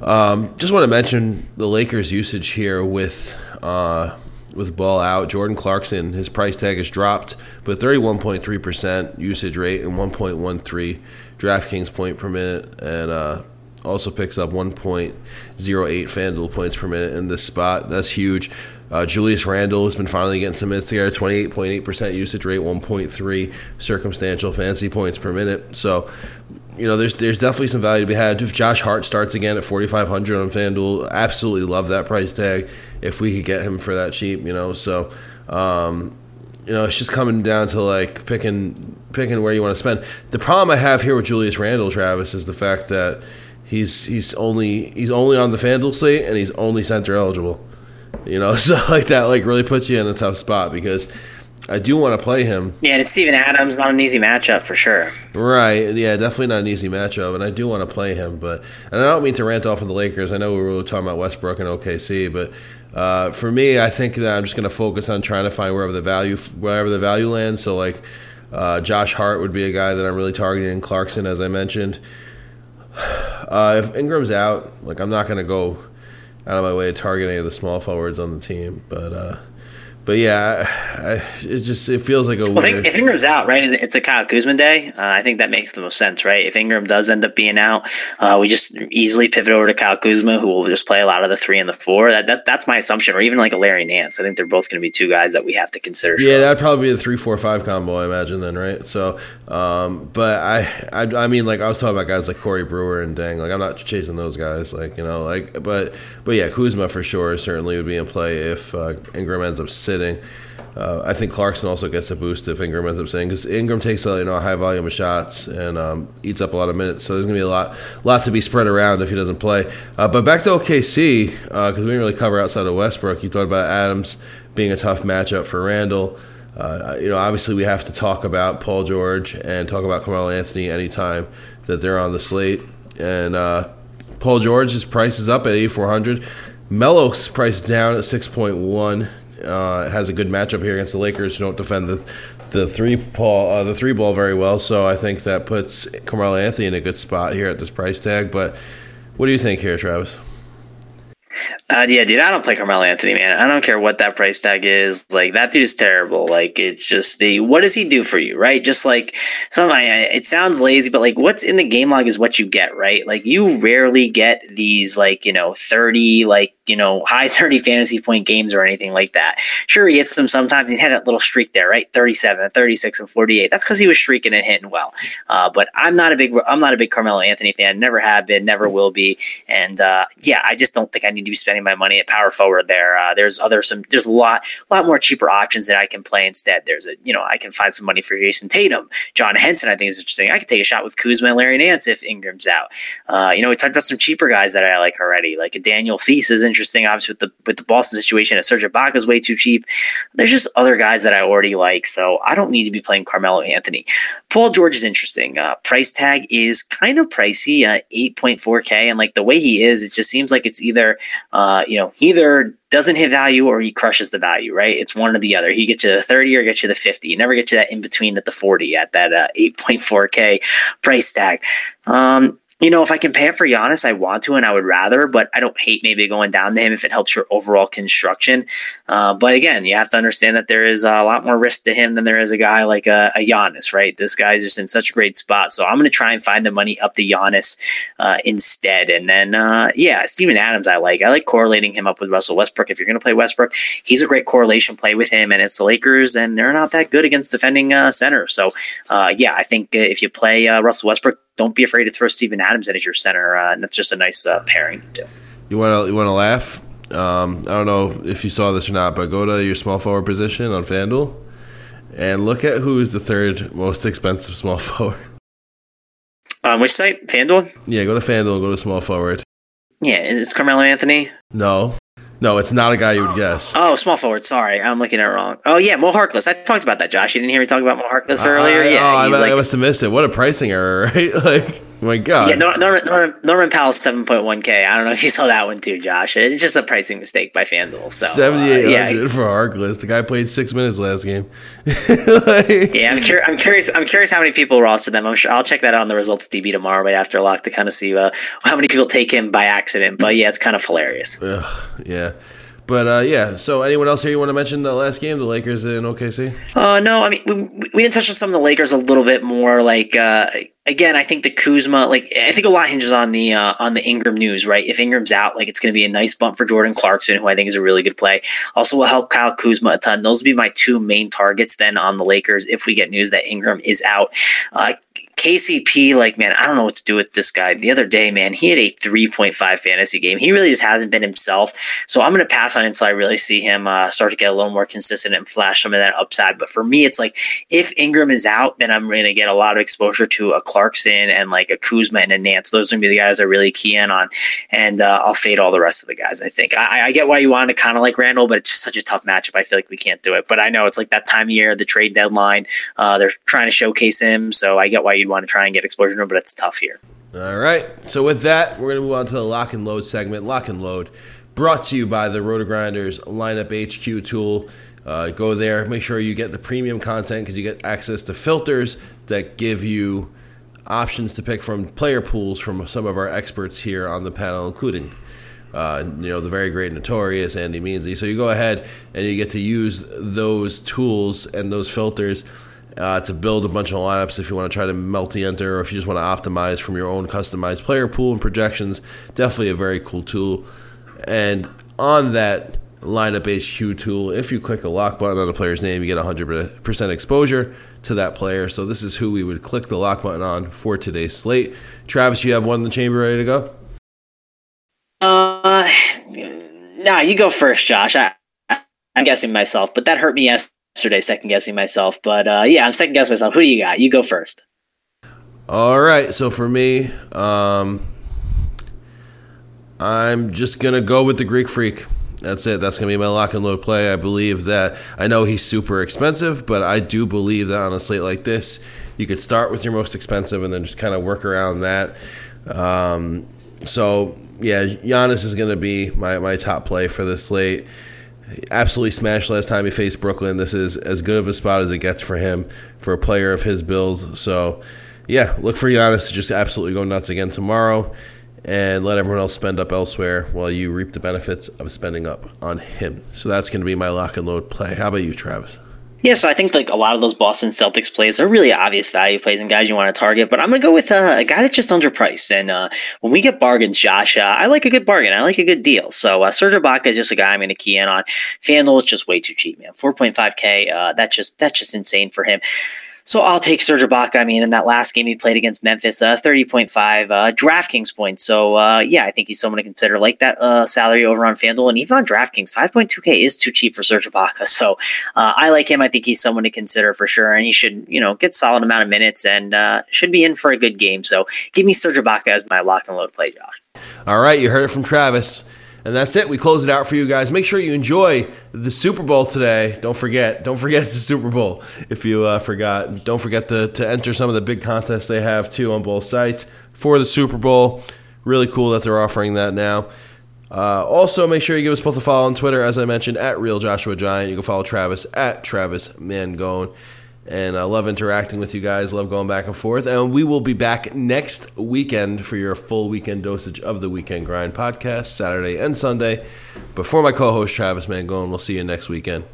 Um, just want to mention the Lakers' usage here with uh, with ball out. Jordan Clarkson, his price tag has dropped, but 31.3 percent usage rate and 1.13 DraftKings point per minute, and uh, also picks up 1.08 FanDuel points per minute in this spot. That's huge. Uh, Julius Randle has been finally getting some minutes here, 28.8% usage rate, 1.3 circumstantial fantasy points per minute. So, you know, there's there's definitely some value to be had. If Josh Hart starts again at 4,500 on FanDuel, absolutely love that price tag. If we could get him for that cheap, you know, so um, you know, it's just coming down to like picking picking where you want to spend. The problem I have here with Julius Randle, Travis, is the fact that he's he's only he's only on the FanDuel slate and he's only center eligible. You know, so like that like really puts you in a tough spot because I do want to play him. Yeah, and it's Steven Adams, not an easy matchup for sure. Right. Yeah, definitely not an easy matchup, and I do want to play him. But and I don't mean to rant off on the Lakers. I know we were talking about Westbrook and OKC, but uh, for me, I think that I'm just going to focus on trying to find wherever the value wherever the value lands. So like uh, Josh Hart would be a guy that I'm really targeting. Clarkson, as I mentioned. Uh, if Ingram's out, like I'm not going to go out of my way to target any of the small forwards on the team, but uh, but yeah, I, it just it feels like a Well, weird. if, Ingram's out, right, it's a Kyle Kuzma day. Uh, I think that makes the most sense, right? If Ingram does end up being out, uh, we just easily pivot over to Kyle Kuzma, who will just play a lot of the three and the four. That, that that's my assumption, or even like a Larry Nance. I think they're both going to be two guys that we have to consider. Yeah, that'd probably be the three, four, five combo, I imagine. Then, right? So, um, but I, I, I mean, like I was talking about guys like Corey Brewer and Deng. Like I'm not chasing those guys. Like you know, like but, but yeah, Kuzma for sure certainly would be in play if uh, Ingram ends up sitting. Uh, I think Clarkson also gets a boost if Ingram ends up saying because Ingram takes a you know a high volume of shots and um, eats up a lot of minutes. So there's gonna be a lot, lot to be spread around if he doesn't play. Uh, but back to OKC because uh, we didn't really cover outside of Westbrook. You talked about Adams being a tough matchup for Randle. Uh, you know, obviously we have to talk about Paul George and talk about Carmelo Anthony anytime that they're on the slate. And uh, Paul George's price is up at 8,400. Melo's price down at 6.1. Uh, has a good matchup here against the Lakers, who don't defend the the three ball uh, the three ball very well. So I think that puts Carmelo Anthony in a good spot here at this price tag. But what do you think here, Travis? Uh, yeah, dude, I don't play Carmelo Anthony, man. I don't care what that price tag is. Like that dude is terrible. Like it's just the what does he do for you, right? Just like some, it sounds lazy, but like what's in the game log is what you get, right? Like you rarely get these like you know thirty like you know high thirty fantasy point games or anything like that. Sure, he hits them sometimes. He had that little streak there, right? 37, 36, and forty eight. That's because he was streaking and hitting well. Uh, but I'm not a big I'm not a big Carmelo Anthony fan. Never have been, never will be. And uh, yeah, I just don't think I need to be spending my money at power forward there. Uh, there's other some there's a lot a lot more cheaper options that I can play instead. There's a you know I can find some money for Jayson Tatum, John Henson. I think is interesting. I could take a shot with Kuzma and Larry Nance if Ingram's out. Uh, you know we talked about some cheaper guys that I like already, like a Daniel Theis is interesting. Obviously with the with the Boston situation, Serge Ibaka is way too cheap. There's just other guys that I already like, so I don't need to be playing Carmelo Anthony. Paul George is interesting. Uh, price tag is kind of pricey, uh, 8.4k, and like the way he is, it just seems like it's either uh, you know, either doesn't hit value or he crushes the value, right? It's one or the other. He gets you the 30 or gets you the 50. You never get you that in between at the 40 at that uh, 8.4K price tag. Um, you know, if I can pay for Giannis, I want to and I would rather, but I don't hate maybe going down to him if it helps your overall construction. Uh, but again, you have to understand that there is a lot more risk to him than there is a guy like a, a Giannis, right? This guy's just in such a great spot. So I'm going to try and find the money up to Giannis uh, instead. And then, uh, yeah, Steven Adams, I like. I like correlating him up with Russell Westbrook. If you're going to play Westbrook, he's a great correlation play with him. And it's the Lakers, and they're not that good against defending uh, center. So, uh, yeah, I think if you play uh, Russell Westbrook, don't be afraid to throw Steven Adams in as your center, uh, and that's just a nice uh, pairing. You want to you want to laugh? Um, I don't know if you saw this or not, but go to your small forward position on FanDuel and look at who is the third most expensive small forward. On which site? FanDuel? Yeah, go to FanDuel, go to small forward. Yeah, is it Carmelo Anthony? No. No, it's not a guy you would oh, guess. Oh, small forward. Sorry, I'm looking at it wrong. Oh yeah, Mo Harkless. I talked about that, Josh. You didn't hear me talk about Mo Harkless earlier? I, yeah, oh, I, like, I, must have missed it. What a pricing error, right? Like, my God. Yeah, Norman, Norman, Norman Powell's 7.1K. I don't know if you saw that one too, Josh. It's just a pricing mistake by FanDuel. So 7800 uh, yeah. for Harkless. The guy played six minutes last game. like, yeah, I'm, cur- I'm, curious. I'm curious how many people roster them. I'm sure I'll check that out on the results DB tomorrow, right after lock, to kind of see uh, how many people take him by accident. But yeah, it's kind of hilarious. Ugh, yeah. But uh, yeah, so anyone else here you want to mention the last game, the Lakers in OKC? Uh, no, I mean we, we didn't touch on some of the Lakers a little bit more. Like uh, again, I think the Kuzma, like I think a lot hinges on the uh, on the Ingram news, right? If Ingram's out, like it's going to be a nice bump for Jordan Clarkson, who I think is a really good play. Also, will help Kyle Kuzma a ton. Those will be my two main targets then on the Lakers if we get news that Ingram is out. Uh, KCP, like, man, I don't know what to do with this guy. The other day, man, he had a 3.5 fantasy game. He really just hasn't been himself. So I'm going to pass on him until I really see him uh, start to get a little more consistent and flash some of that upside. But for me, it's like if Ingram is out, then I'm going to get a lot of exposure to a Clarkson and like a Kuzma and a Nance. Those are going to be the guys I really key in on. And uh, I'll fade all the rest of the guys, I think. I, I get why you wanted to kind of like Randle, but it's just such a tough matchup. I feel like we can't do it. But I know it's like that time of year, the trade deadline. Uh, they're trying to showcase him. So I get why you'd want to try and get exposure, but it's tough here. All right. So with that, we're going to move on to the lock and load segment. Lock and load, brought to you by the RotoGrinders Lineup HQ tool. Uh, go there. Make sure you get the premium content because you get access to filters that give you options to pick from player pools from some of our experts here on the panel, including uh, you know, the very great Notorious, Andy Meansy. So you go ahead and you get to use those tools and those filters uh, to build a bunch of lineups if you want to try to multi-enter or if you just want to optimize from your own customized player pool and projections. Definitely a very cool tool. And on that lineup HQ tool, if you click a lock button on a player's name, you get 100% exposure to that player. So this is who we would click the lock button on for today's slate. Travis, you have one in the chamber ready to go? Uh, nah, you go first, Josh. I, I'm guessing myself, but that hurt me yesterday, second guessing myself. But uh, yeah, I'm second guessing myself. Who do you got? You go first. All right. So for me, um, I'm just gonna go with the Greek Freak. That's it. That's gonna be my lock and load play. I believe that. I know he's super expensive, but I do believe that on a slate like this, you could start with your most expensive and then just kind of work around that. Um, so yeah, Giannis is gonna be my my top play for this slate. Absolutely smashed last time he faced Brooklyn. This is as good of a spot as it gets for him for a player of his build. So, yeah, look for Giannis to just absolutely go nuts again tomorrow and let everyone else spend up elsewhere while you reap the benefits of spending up on him. So that's going to be my lock and load play. How about you, Travis? Yeah, so I think like a lot of those Boston Celtics plays are really obvious value plays and guys you want to target. But I'm to go with uh, a guy that's just underpriced. And uh, when we get bargains, Josh, uh, I like a good bargain. I like a good deal. So uh, Serge Ibaka is just a guy I'm to key in on. FanDuel is just way too cheap, man. 4.5k. Uh, that's just that's just insane for him. So I'll take Serge Ibaka. I mean, in that last game he played against Memphis, uh, 30.5 uh, DraftKings points. So, uh, yeah, I think he's someone to consider like that uh, salary over on FanDuel. And even on DraftKings, 5.2K is too cheap for Serge Ibaka. So uh, I like him. I think he's someone to consider for sure. And he should, you know, get solid amount of minutes and uh, should be in for a good game. So give me Serge Ibaka as my lock and load play, Josh. All right, you heard it from Travis. And that's it. We close it out for you guys. Make sure you enjoy the Super Bowl today. Don't forget. Don't forget the Super Bowl. If you uh, forgot, don't forget to, to enter some of the big contests they have too on both sites for the Super Bowl. Really cool that they're offering that now. Uh, also, make sure you give us both a follow on Twitter, as I mentioned, at Real Joshua Giant. You can follow Travis at Travis Mangone. And I love interacting with you guys, love going back and forth. And we will be back next weekend for your full weekend dosage of the Weekend Grind podcast, Saturday and Sunday. But for my co host, Travis Mangone, we'll see you next weekend.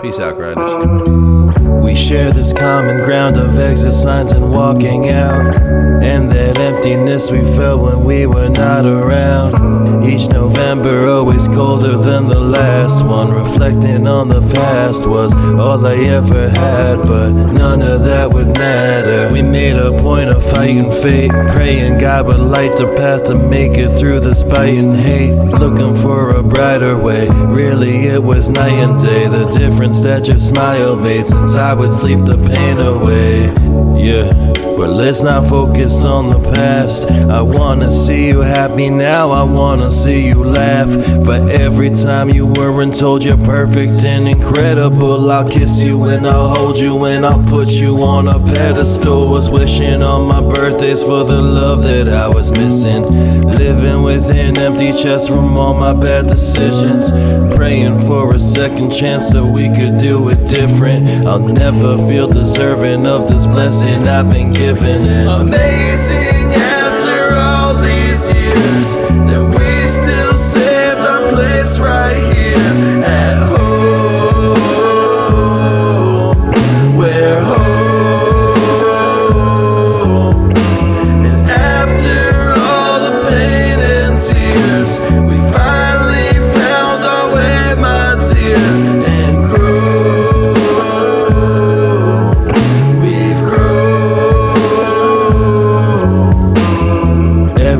Peace out, Grinders. We share this common ground of exit signs and walking out. And that emptiness we felt when we were not around. Each November always colder than the last one. Reflecting on the past was all I ever had, but none of that would matter. We made a point of fighting fate, praying God would light the path to make it through the spite and hate. Looking for a brighter way, really it was night and day. The difference that your smile made since I would sleep the pain away. Yeah, but let's not focus on the past. I wanna see you happy now, I wanna see you laugh. For every time you weren't told you're perfect and incredible, I'll kiss you and I'll hold you and I'll put you on a pedestal. Was wishing on my birthdays for the love that I was missing. Living with an empty chest from all my bad decisions. Praying for a second chance so we could do it different. I'll never feel deserving of this blessing I've been given. Amazing after all these years that we still saved our place right here at home.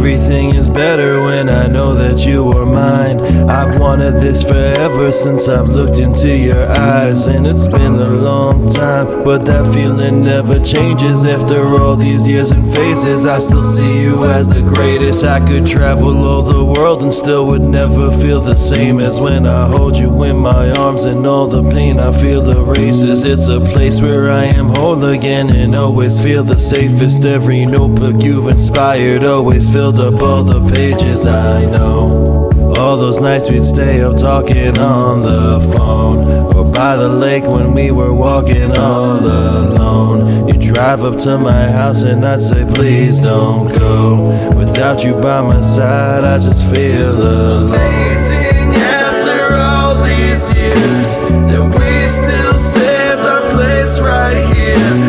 Everything is better when I know that you are mine. I've wanted this forever since I've looked into your eyes, and it's been a long time. But that feeling never changes after all these years and phases. I still see you as the greatest. I could travel all the world and still would never feel the same as when I hold you in my arms, and all the pain I feel erases. It's a place where I am whole again and always feel the safest. Every notebook you've inspired always filled up all the pages I know. All those nights we'd stay up talking on the phone Or by the lake when we were walking all alone You drive up to my house and I'd say, please don't go. Without you by my side, I just feel alone. Amazing after all these years that we still saved our place right here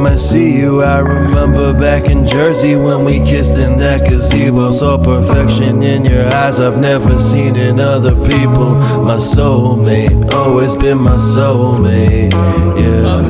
time I see you, I remember back in Jersey when we kissed in that gazebo. Saw perfection in your eyes I've never seen in other people. My soulmate, always been my soulmate. Yeah.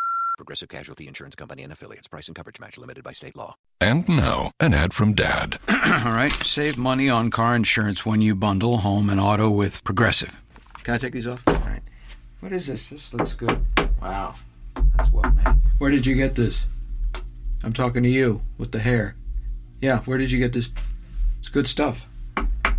Progressive Casualty Insurance Company and affiliates. Price and coverage match limited by state law. And now, an ad from Dad. All right, save money on car insurance when you bundle home and auto with Progressive. Can I take these off? All right. What is this? This looks good. Wow, that's well made. Where did you get this? I'm talking to you with the hair. Yeah, where did you get this? It's good stuff.